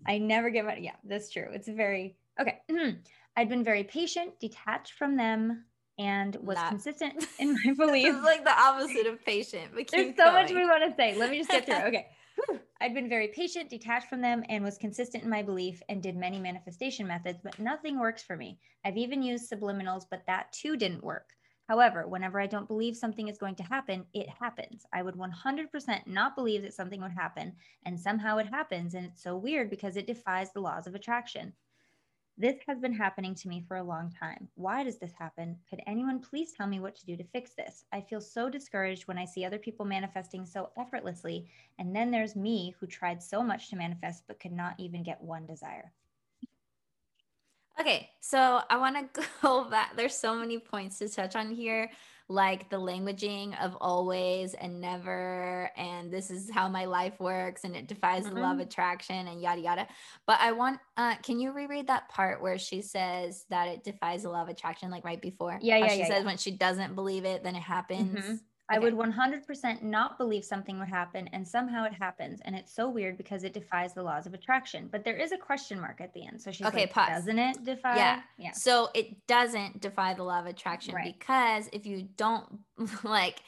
I never get my, yeah, that's true. It's very, okay. I'd been very patient, detached from them, and was Not. consistent in my beliefs. it's like the opposite of patient. But There's so going. much we want to say. Let me just get through. Okay. I'd been very patient, detached from them, and was consistent in my belief and did many manifestation methods, but nothing works for me. I've even used subliminals, but that too didn't work. However, whenever I don't believe something is going to happen, it happens. I would 100% not believe that something would happen, and somehow it happens. And it's so weird because it defies the laws of attraction. This has been happening to me for a long time. Why does this happen? Could anyone please tell me what to do to fix this? I feel so discouraged when I see other people manifesting so effortlessly, and then there's me who tried so much to manifest but could not even get one desire. Okay, so I want to go back. There's so many points to touch on here, like the languaging of always and never, and this is how my life works, and it defies mm-hmm. the law of mm-hmm. attraction, and yada yada. But I want, uh, can you reread that part where she says that it defies the law of attraction, like right before? Yeah, yeah. She yeah, says yeah. when she doesn't believe it, then it happens. Mm-hmm. I would 100% not believe something would happen and somehow it happens. And it's so weird because it defies the laws of attraction. But there is a question mark at the end. So she's okay, like, pause. doesn't it defy? Yeah. yeah. So it doesn't defy the law of attraction right. because if you don't like,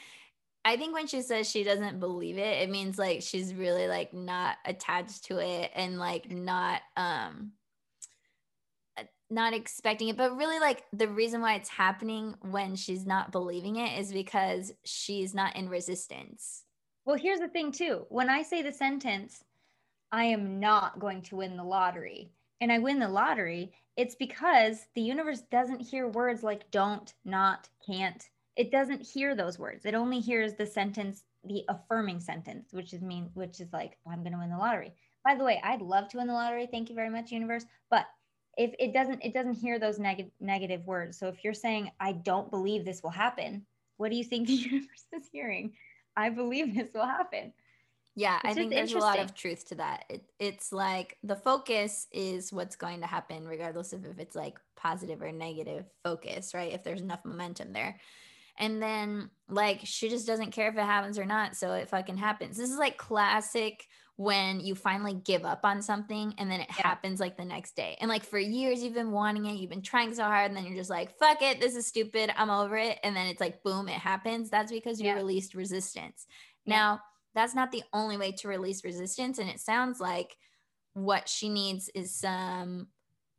I think when she says she doesn't believe it, it means like she's really like not attached to it and like not um not expecting it, but really like the reason why it's happening when she's not believing it is because she's not in resistance. Well, here's the thing too. When I say the sentence, I am not going to win the lottery, and I win the lottery, it's because the universe doesn't hear words like don't, not, can't. It doesn't hear those words. It only hears the sentence, the affirming sentence, which is mean, which is like, I'm going to win the lottery. By the way, I'd love to win the lottery. Thank you very much, universe. But if it doesn't it doesn't hear those neg- negative words. So if you're saying i don't believe this will happen what do you think the universe is hearing? I believe this will happen. Yeah it's i think there's a lot of truth to that. It, it's like the focus is what's going to happen regardless of if it's like positive or negative focus right? If there's enough momentum there. And then like she just doesn't care if it happens or not so it fucking happens. This is like classic when you finally give up on something and then it yeah. happens like the next day. And like for years you've been wanting it, you've been trying so hard, and then you're just like, fuck it, this is stupid, I'm over it. And then it's like, boom, it happens. That's because you yeah. released resistance. Yeah. Now, that's not the only way to release resistance. And it sounds like what she needs is some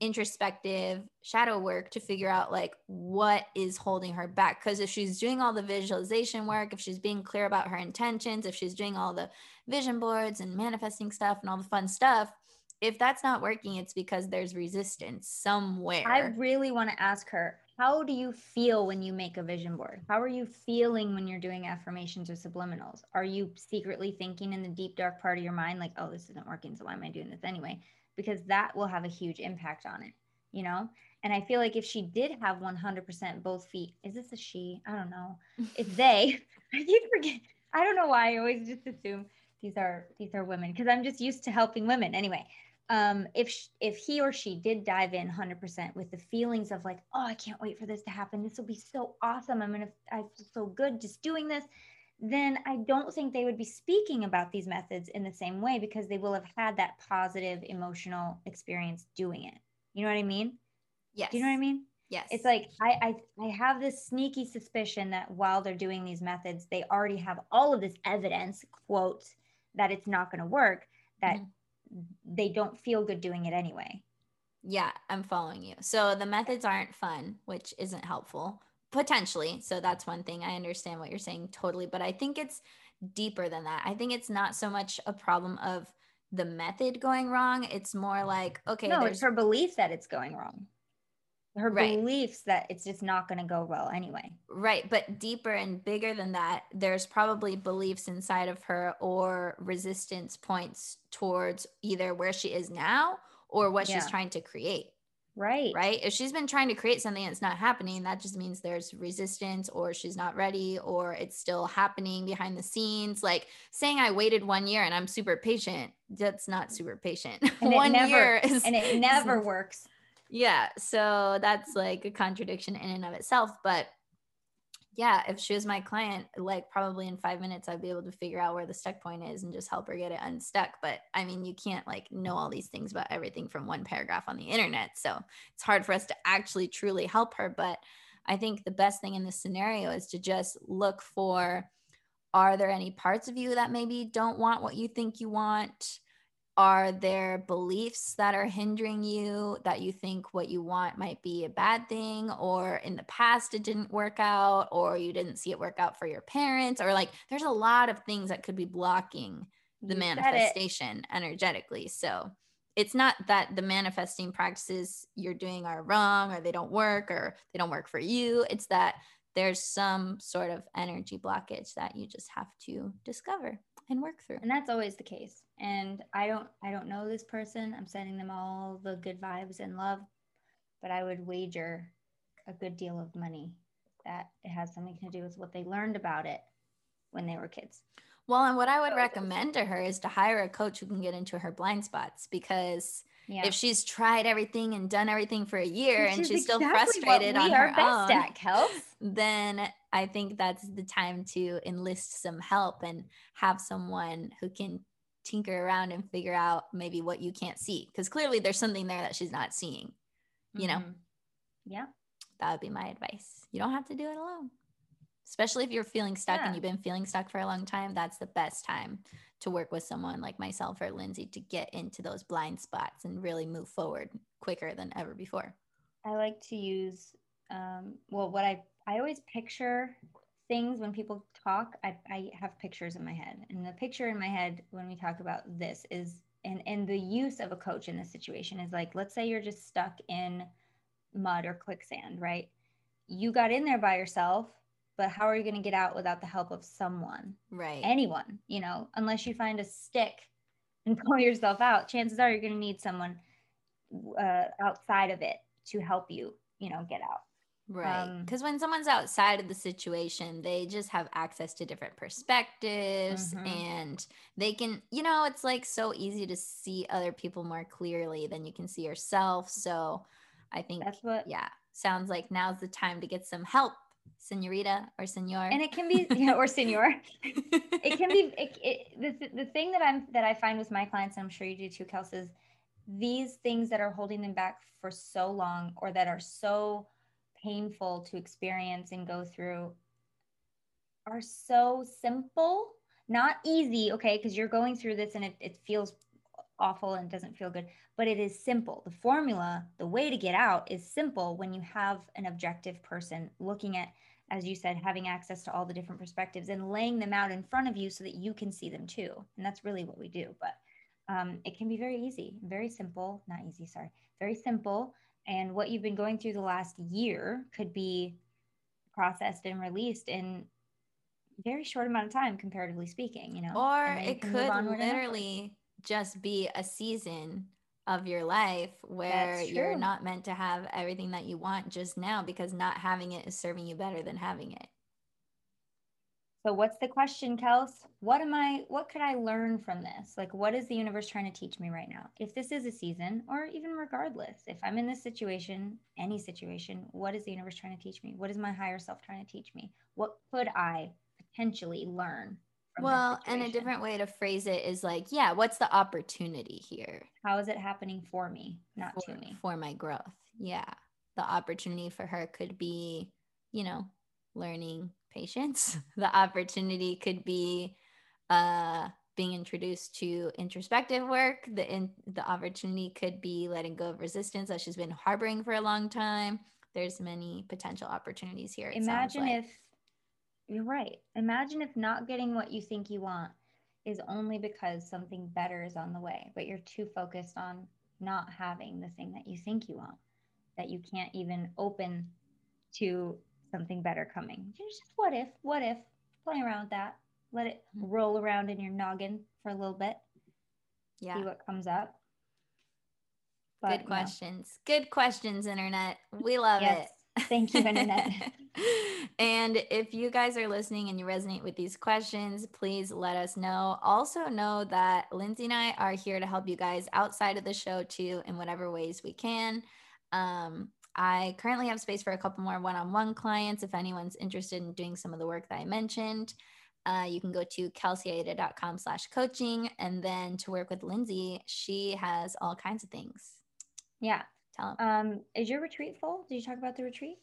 introspective shadow work to figure out like what is holding her back because if she's doing all the visualization work if she's being clear about her intentions if she's doing all the vision boards and manifesting stuff and all the fun stuff if that's not working it's because there's resistance somewhere i really want to ask her how do you feel when you make a vision board how are you feeling when you're doing affirmations or subliminals are you secretly thinking in the deep dark part of your mind like oh this isn't working so why am i doing this anyway because that will have a huge impact on it, you know? And I feel like if she did have 100% both feet, is this a she? I don't know. If they, I keep forget. I don't know why I always just assume these are these are women because I'm just used to helping women anyway. Um, if if he or she did dive in 100% with the feelings of like, oh, I can't wait for this to happen. This will be so awesome. I'm gonna, I feel so good just doing this then I don't think they would be speaking about these methods in the same way because they will have had that positive emotional experience doing it. You know what I mean? Yes. Do you know what I mean? Yes. It's like I, I I have this sneaky suspicion that while they're doing these methods, they already have all of this evidence, quote, that it's not going to work, that mm-hmm. they don't feel good doing it anyway. Yeah, I'm following you. So the methods aren't fun, which isn't helpful potentially so that's one thing i understand what you're saying totally but i think it's deeper than that i think it's not so much a problem of the method going wrong it's more like okay no it's her belief that it's going wrong her Right. beliefs that it's just not going to go well anyway. Right, but deeper and bigger than that, there's probably beliefs inside of her or resistance points towards either where she is now or what Yeah. she's trying to create. Right. Right. If she's been trying to create something that's not happening, that just means there's resistance or she's not ready or it's still happening behind the scenes. Like saying I waited one year and I'm super patient, that's not super patient. One never- year is And it never works. Yeah so that's like a contradiction in and of itself but yeah if she was my client like probably in five minutes i'd be able to figure out where the stuck point is and just help her get it unstuck but i mean you can't like know all these things about everything from one paragraph on the internet so it's hard for us to actually truly help her but i think the best thing in this scenario is to just look for are there any parts of you that maybe don't want what you think you want are there beliefs that are hindering you that you think what you want might be a bad thing or in the past it didn't work out or you didn't see it work out for your parents or like there's a lot of things that could be blocking the You manifestation energetically. So it's not that the manifesting practices you're doing are wrong or they don't work or they don't work for you. It's that there's some sort of energy blockage that you just have to discover and work through. And that's always the case. And i don't i don't know this person. I'm sending them all the good vibes and love but i would wager a good deal of money that it has something to do with what they learned about it when they were kids. Well, and what I would recommend to her is to hire a coach who can get into her blind spots because yeah. if she's tried everything and done everything for a year Which and she's still exactly what frustrated on her best own, at then I think that's the time to enlist some help and have someone who can tinker around and figure out maybe what you can't see because clearly there's something there that she's not seeing. You know, Mhm. yeah that would be my advice. You don't have to do it alone. Especially if you're feeling stuck Yeah. and you've been feeling stuck for a long time, that's the best time to work with someone like myself or Lindsay to get into those blind spots and really move forward quicker than ever before. I like to use um, well what I I always picture things when people talk I, I have pictures in my head. And the picture in my head when we talk about this is and and the use of a coach in this situation is like let's say you're just stuck in mud or quicksand right? You got in there by yourself but how are you going to get out without the help of someone? Right. anyone you know unless you find a stick and pull yourself out chances are you're going to need someone uh, outside of it to help you you know get out Right. Um, Because when someone's outside of the situation, they just have access to different perspectives Mhm. and they can, you know, it's like so easy to see other people more clearly than you can see yourself. So I think, that's what yeah, sounds like now's the time to get some help, senorita or senor. and it can be yeah, or senor. it can be it, it, the, the thing that i'm that i find with my clients and i'm sure you do too kels is these things that are holding them back for so long or that are so painful to experience and go through are so simple not easy okay because you're going through this and it, it feels awful and doesn't feel good but it is simple the formula the way to get out is simple when you have an objective person looking at as you said, having access to all the different perspectives and laying them out in front of you so that you can see them too. And that's really what we do. But um, it can be very easy, very simple, not easy, sorry, very simple. And what you've been going through the last year could be processed and released in a very short amount of time, comparatively speaking, you know? or and then you it could onward and upward. literally just be a season of your life where you're not meant to have everything that you want just now because not having it is serving you better than having it. So what's the question, Kels? What am I what could I learn from this? Like what is the universe trying to teach me right now? If this is a season or even regardless, if I'm in this situation, any situation, what is the universe trying to teach me? What is my higher self trying to teach me? What could I potentially learn from Well, and a different way to phrase it is like, yeah, what's the opportunity here how is it happening for me, not for, to me? for my growth? Yeah. The opportunity for her could be, you know, learning patience. the opportunity could be uh being introduced to introspective work. The in, the opportunity could be letting go of resistance that she's been harboring for a long time. There's many potential opportunities here. Imagine like. if you're right. Imagine if not getting what you think you want is only because something better is on the way, but you're too focused on not having the thing that you think you want. that you can't even open to something better coming. you Just what if, what if, play around with that. Let it mm-hmm. roll around in your noggin for a little bit. Yeah. See what comes up. But, Good questions. No. Good questions, internet. We love yes. it. Thank you, internet. and if you guys are listening and you resonate with these questions, please let us know. Also, know that Lindsay and I are here to help you guys outside of the show too, in whatever ways we can. Um, I currently have space for a couple more one on one clients. If anyone's interested in doing some of the work that I mentioned, uh, you can go to kelseyaida.com slash coaching. And then to work with Lindsay, she has all kinds of things. Yeah. Tell them. Um, is your retreat full? Did you talk about the retreat?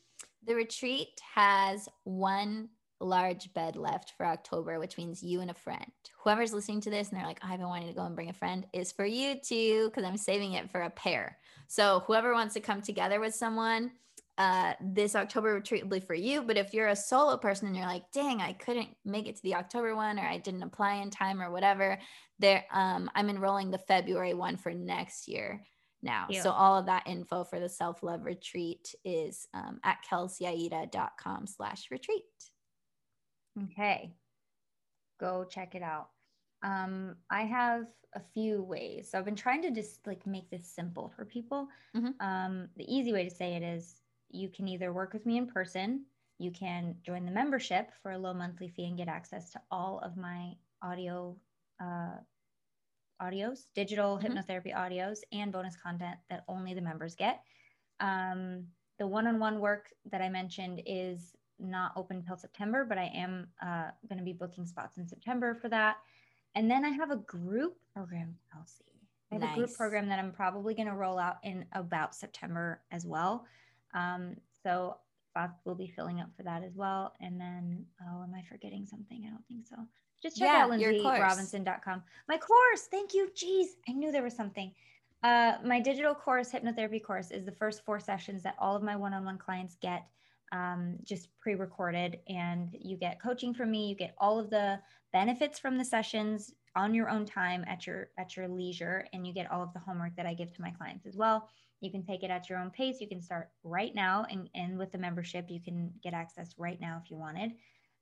The retreat has one large bed left for October, which means you and a friend. Whoever's listening to this and they're like, I've been wanting to go and bring a friend is for you too, because I'm saving it for a pair. So whoever wants to come together with someone, uh, this October retreat will be for you. But if you're a solo person and you're like, dang, I couldn't make it to the October one, or I didn't apply in time, or whatever, there, um, I'm enrolling the February one for next year now. So all of that info for the self love retreat is um, at kelseyaida.com slash retreat. Okay, go check it out. Um, I have a few ways. So I've been trying to just like make this simple for people. Mm-hmm. Um, the easy way to say it is you can either work with me in person, you can join the membership for a low monthly fee and get access to all of my audio uh, audios, digital mm-hmm. hypnotherapy audios, and bonus content that only the members get. Um, the one-on-one work that I mentioned is not open until September, but I am uh, going to be booking spots in September for that. And then I have a group program, Kelsey. I have nice. a group program that I'm probably going to roll out in about September as well. Um, so spots will be filling up for that as well. And then, oh, am I forgetting something? I don't think so. Just check yeah, out lindsayrobinson.com. My course. Thank you. Jeez, I knew there was something. Uh, my digital course, hypnotherapy course, is the first four sessions that all of my one on one clients get um, just pre recorded. And you get coaching from me. You get all of the benefits from the sessions on your own time at your at your leisure and you get all of the homework that I give to my clients as well. You can take it at your own pace. You can start right now and, and with the membership, you can get access right now if you wanted.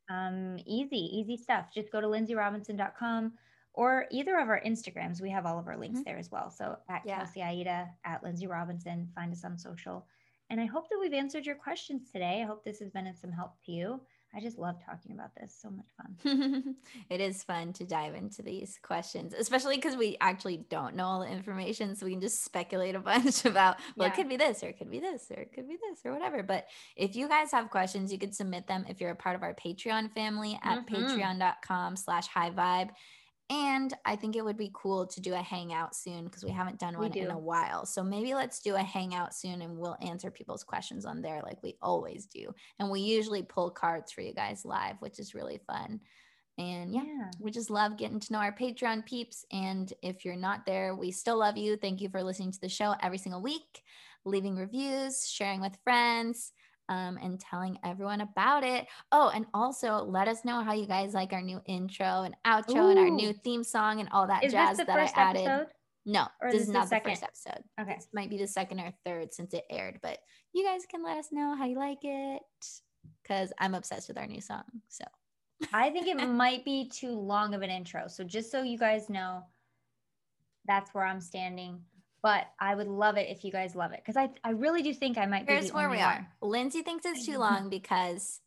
Um, easy, easy stuff. Just go to lindsayrobinson.com or either of our Instagrams. We have all of our links mm-hmm. there as well. So at yeah. Kelsey Aida, at Lindsay Robinson, find us on social. And I hope that we've answered your questions today. I hope this has been of some help to you. I just love talking about this. So much fun. it is fun to dive into these questions, especially because we actually don't know all the information. So we can just speculate a bunch about, well, yeah. it could be this, or it could be this, or it could be this, or whatever. But if you guys have questions, you could submit them if you're a part of our Patreon family at mm-hmm. patreon.com slash high vibe. And I think it would be cool to do a hangout soon because we haven't done one in a while. So maybe let's do a hangout soon and we'll answer people's questions on there like we always do. And we usually pull cards for you guys live, which is really fun. And yeah, yeah, we just love getting to know our Patreon peeps. And if you're not there, we still love you. Thank you for listening to the show every single week, leaving reviews, sharing with friends um, and telling everyone about it. Oh, and also let us know how you guys like our new intro and outro Ooh. and our new theme song and all that is jazz that I added. Episode? No, or this is not the, the first episode. Okay. This might be the second or third since it aired, but you guys can let us know how you like it because I'm obsessed with our new song. So I think it might be too long of an intro. So just so you guys know, that's where I'm standing but I would love it if you guys love it because I, I really do think I might be Here's where we one. are. Lindsay thinks it's too long because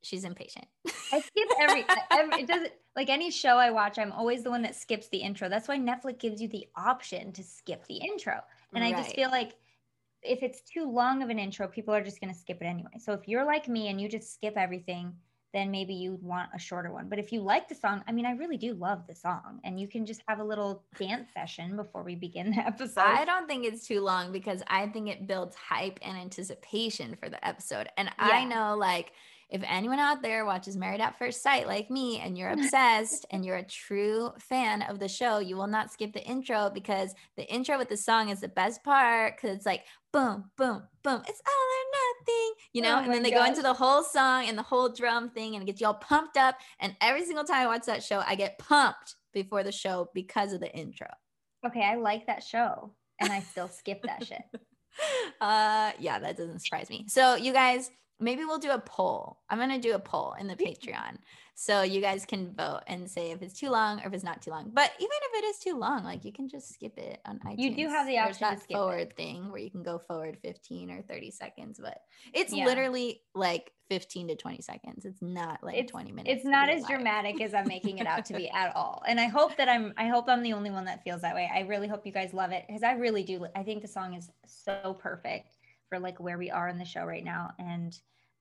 she's impatient. I skip every, every it doesn't like any show I watch, I'm always the one that skips the intro. That's why Netflix gives you the option to skip the intro. And right. I just feel like if it's too long of an intro, people are just going to skip it anyway. So if you're like me and you just skip everything, then maybe you'd want a shorter one. But if you like the song, I mean, I really do love the song, and you can just have a little dance session before we begin the episode. I don't think it's too long because I think it builds hype and anticipation for the episode. And yeah. I know, like, if anyone out there watches Married at First Sight like me and you're obsessed and you're a true fan of the show, you will not skip the intro because the intro with the song is the best part because it's like boom, boom, boom. It's all or nothing, you know? Oh and then they gosh. go into the whole song and the whole drum thing and it gets you all pumped up. And every single time I watch that show, I get pumped before the show because of the intro. Okay, I like that show and I still skip that shit. uh, yeah, that doesn't surprise me. So, you guys, maybe we'll do a poll. I'm gonna do a poll in the Patreon. So you guys can vote and say if it's too long or if it's not too long. But even if it is too long, like you can just skip it on iTunes. You do have the option to that skip forward it. thing where you can go forward 15 or 30 seconds, but it's Yeah. literally like 15 to 20 seconds. It's not like It's- 20 minutes. It's not as alive. dramatic as I'm making it out to be at all. And I hope that I'm I hope I'm the only one that feels that way. I really hope you guys love it because I really do. I think the song is so perfect for like where we are in the show right now. And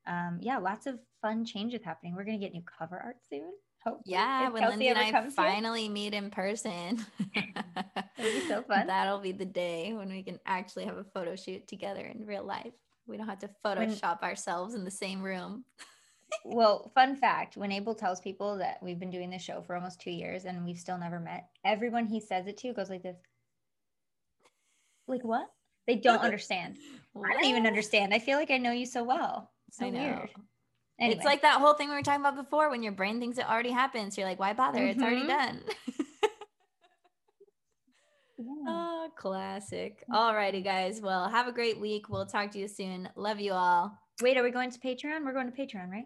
um yeah, lots of fun changes happening. We're gonna get new cover art soon. Hopefully, Yeah, when Kelsey Lindsay and I comes here. finally meet in person. It'll be so fun. That'll be the day when we can actually have a photo shoot together in real life. We don't have to Photoshop ourselves in the same room. well, fun fact when Abel tells people that we've been doing this show for almost two years and we've still never met, everyone he says it to goes like this. Like what? They don't understand. I don't even understand. I feel like I know you so well. So I know. weird. It's like that whole thing we were talking about before when your brain thinks it already happens. So you're like, why bother? It's already Mhm. done. yeah. oh, classic. Alrighty, guys. Well, have a great week. We'll talk to you soon. Love you all. wait, are we going to Patreon? We're going to Patreon, right?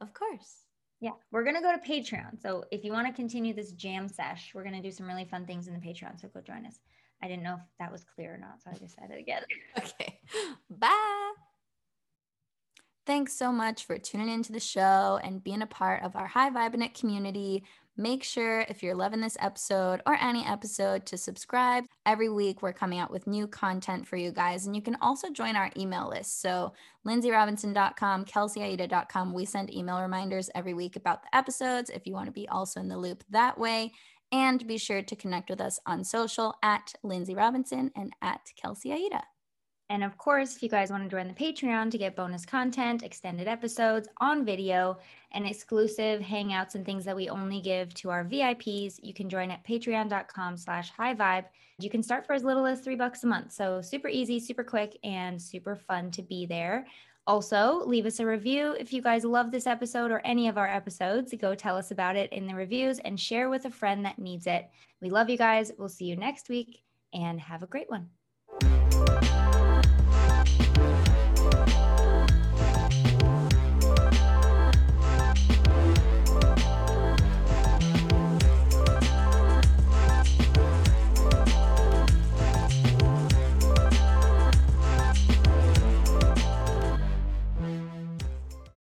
Of course. Yeah, we're gonna go to Patreon. So if you want to continue this jam sesh, we're gonna do some really fun things in the Patreon. So go join us. I didn't know if that was clear or not, so I just said it again. Okay. Bye. Thanks so much for tuning into the show and being a part of our High Vibe community. Make sure if you're loving this episode or any episode to subscribe. Every week we're coming out with new content for you guys. And you can also join our email list. So lindsayrobinson.com, kelseyaida.com. We send email reminders every week about the episodes if you want to be also in the loop that way. And be sure to connect with us on social at Lindsay Robinson and at Kelsey Aida. And of course, if you guys want to join the Patreon to get bonus content, extended episodes on video, and exclusive hangouts and things that we only give to our VIPs, you can join at patreon.com slash high vibe. You can start for as little as three bucks a month. So super easy, super quick, and super fun to be there. Also, leave us a review if you guys love this episode or any of our episodes. Go tell us about it in the reviews and share with a friend that needs it. We love you guys. We'll see you next week and have a great one.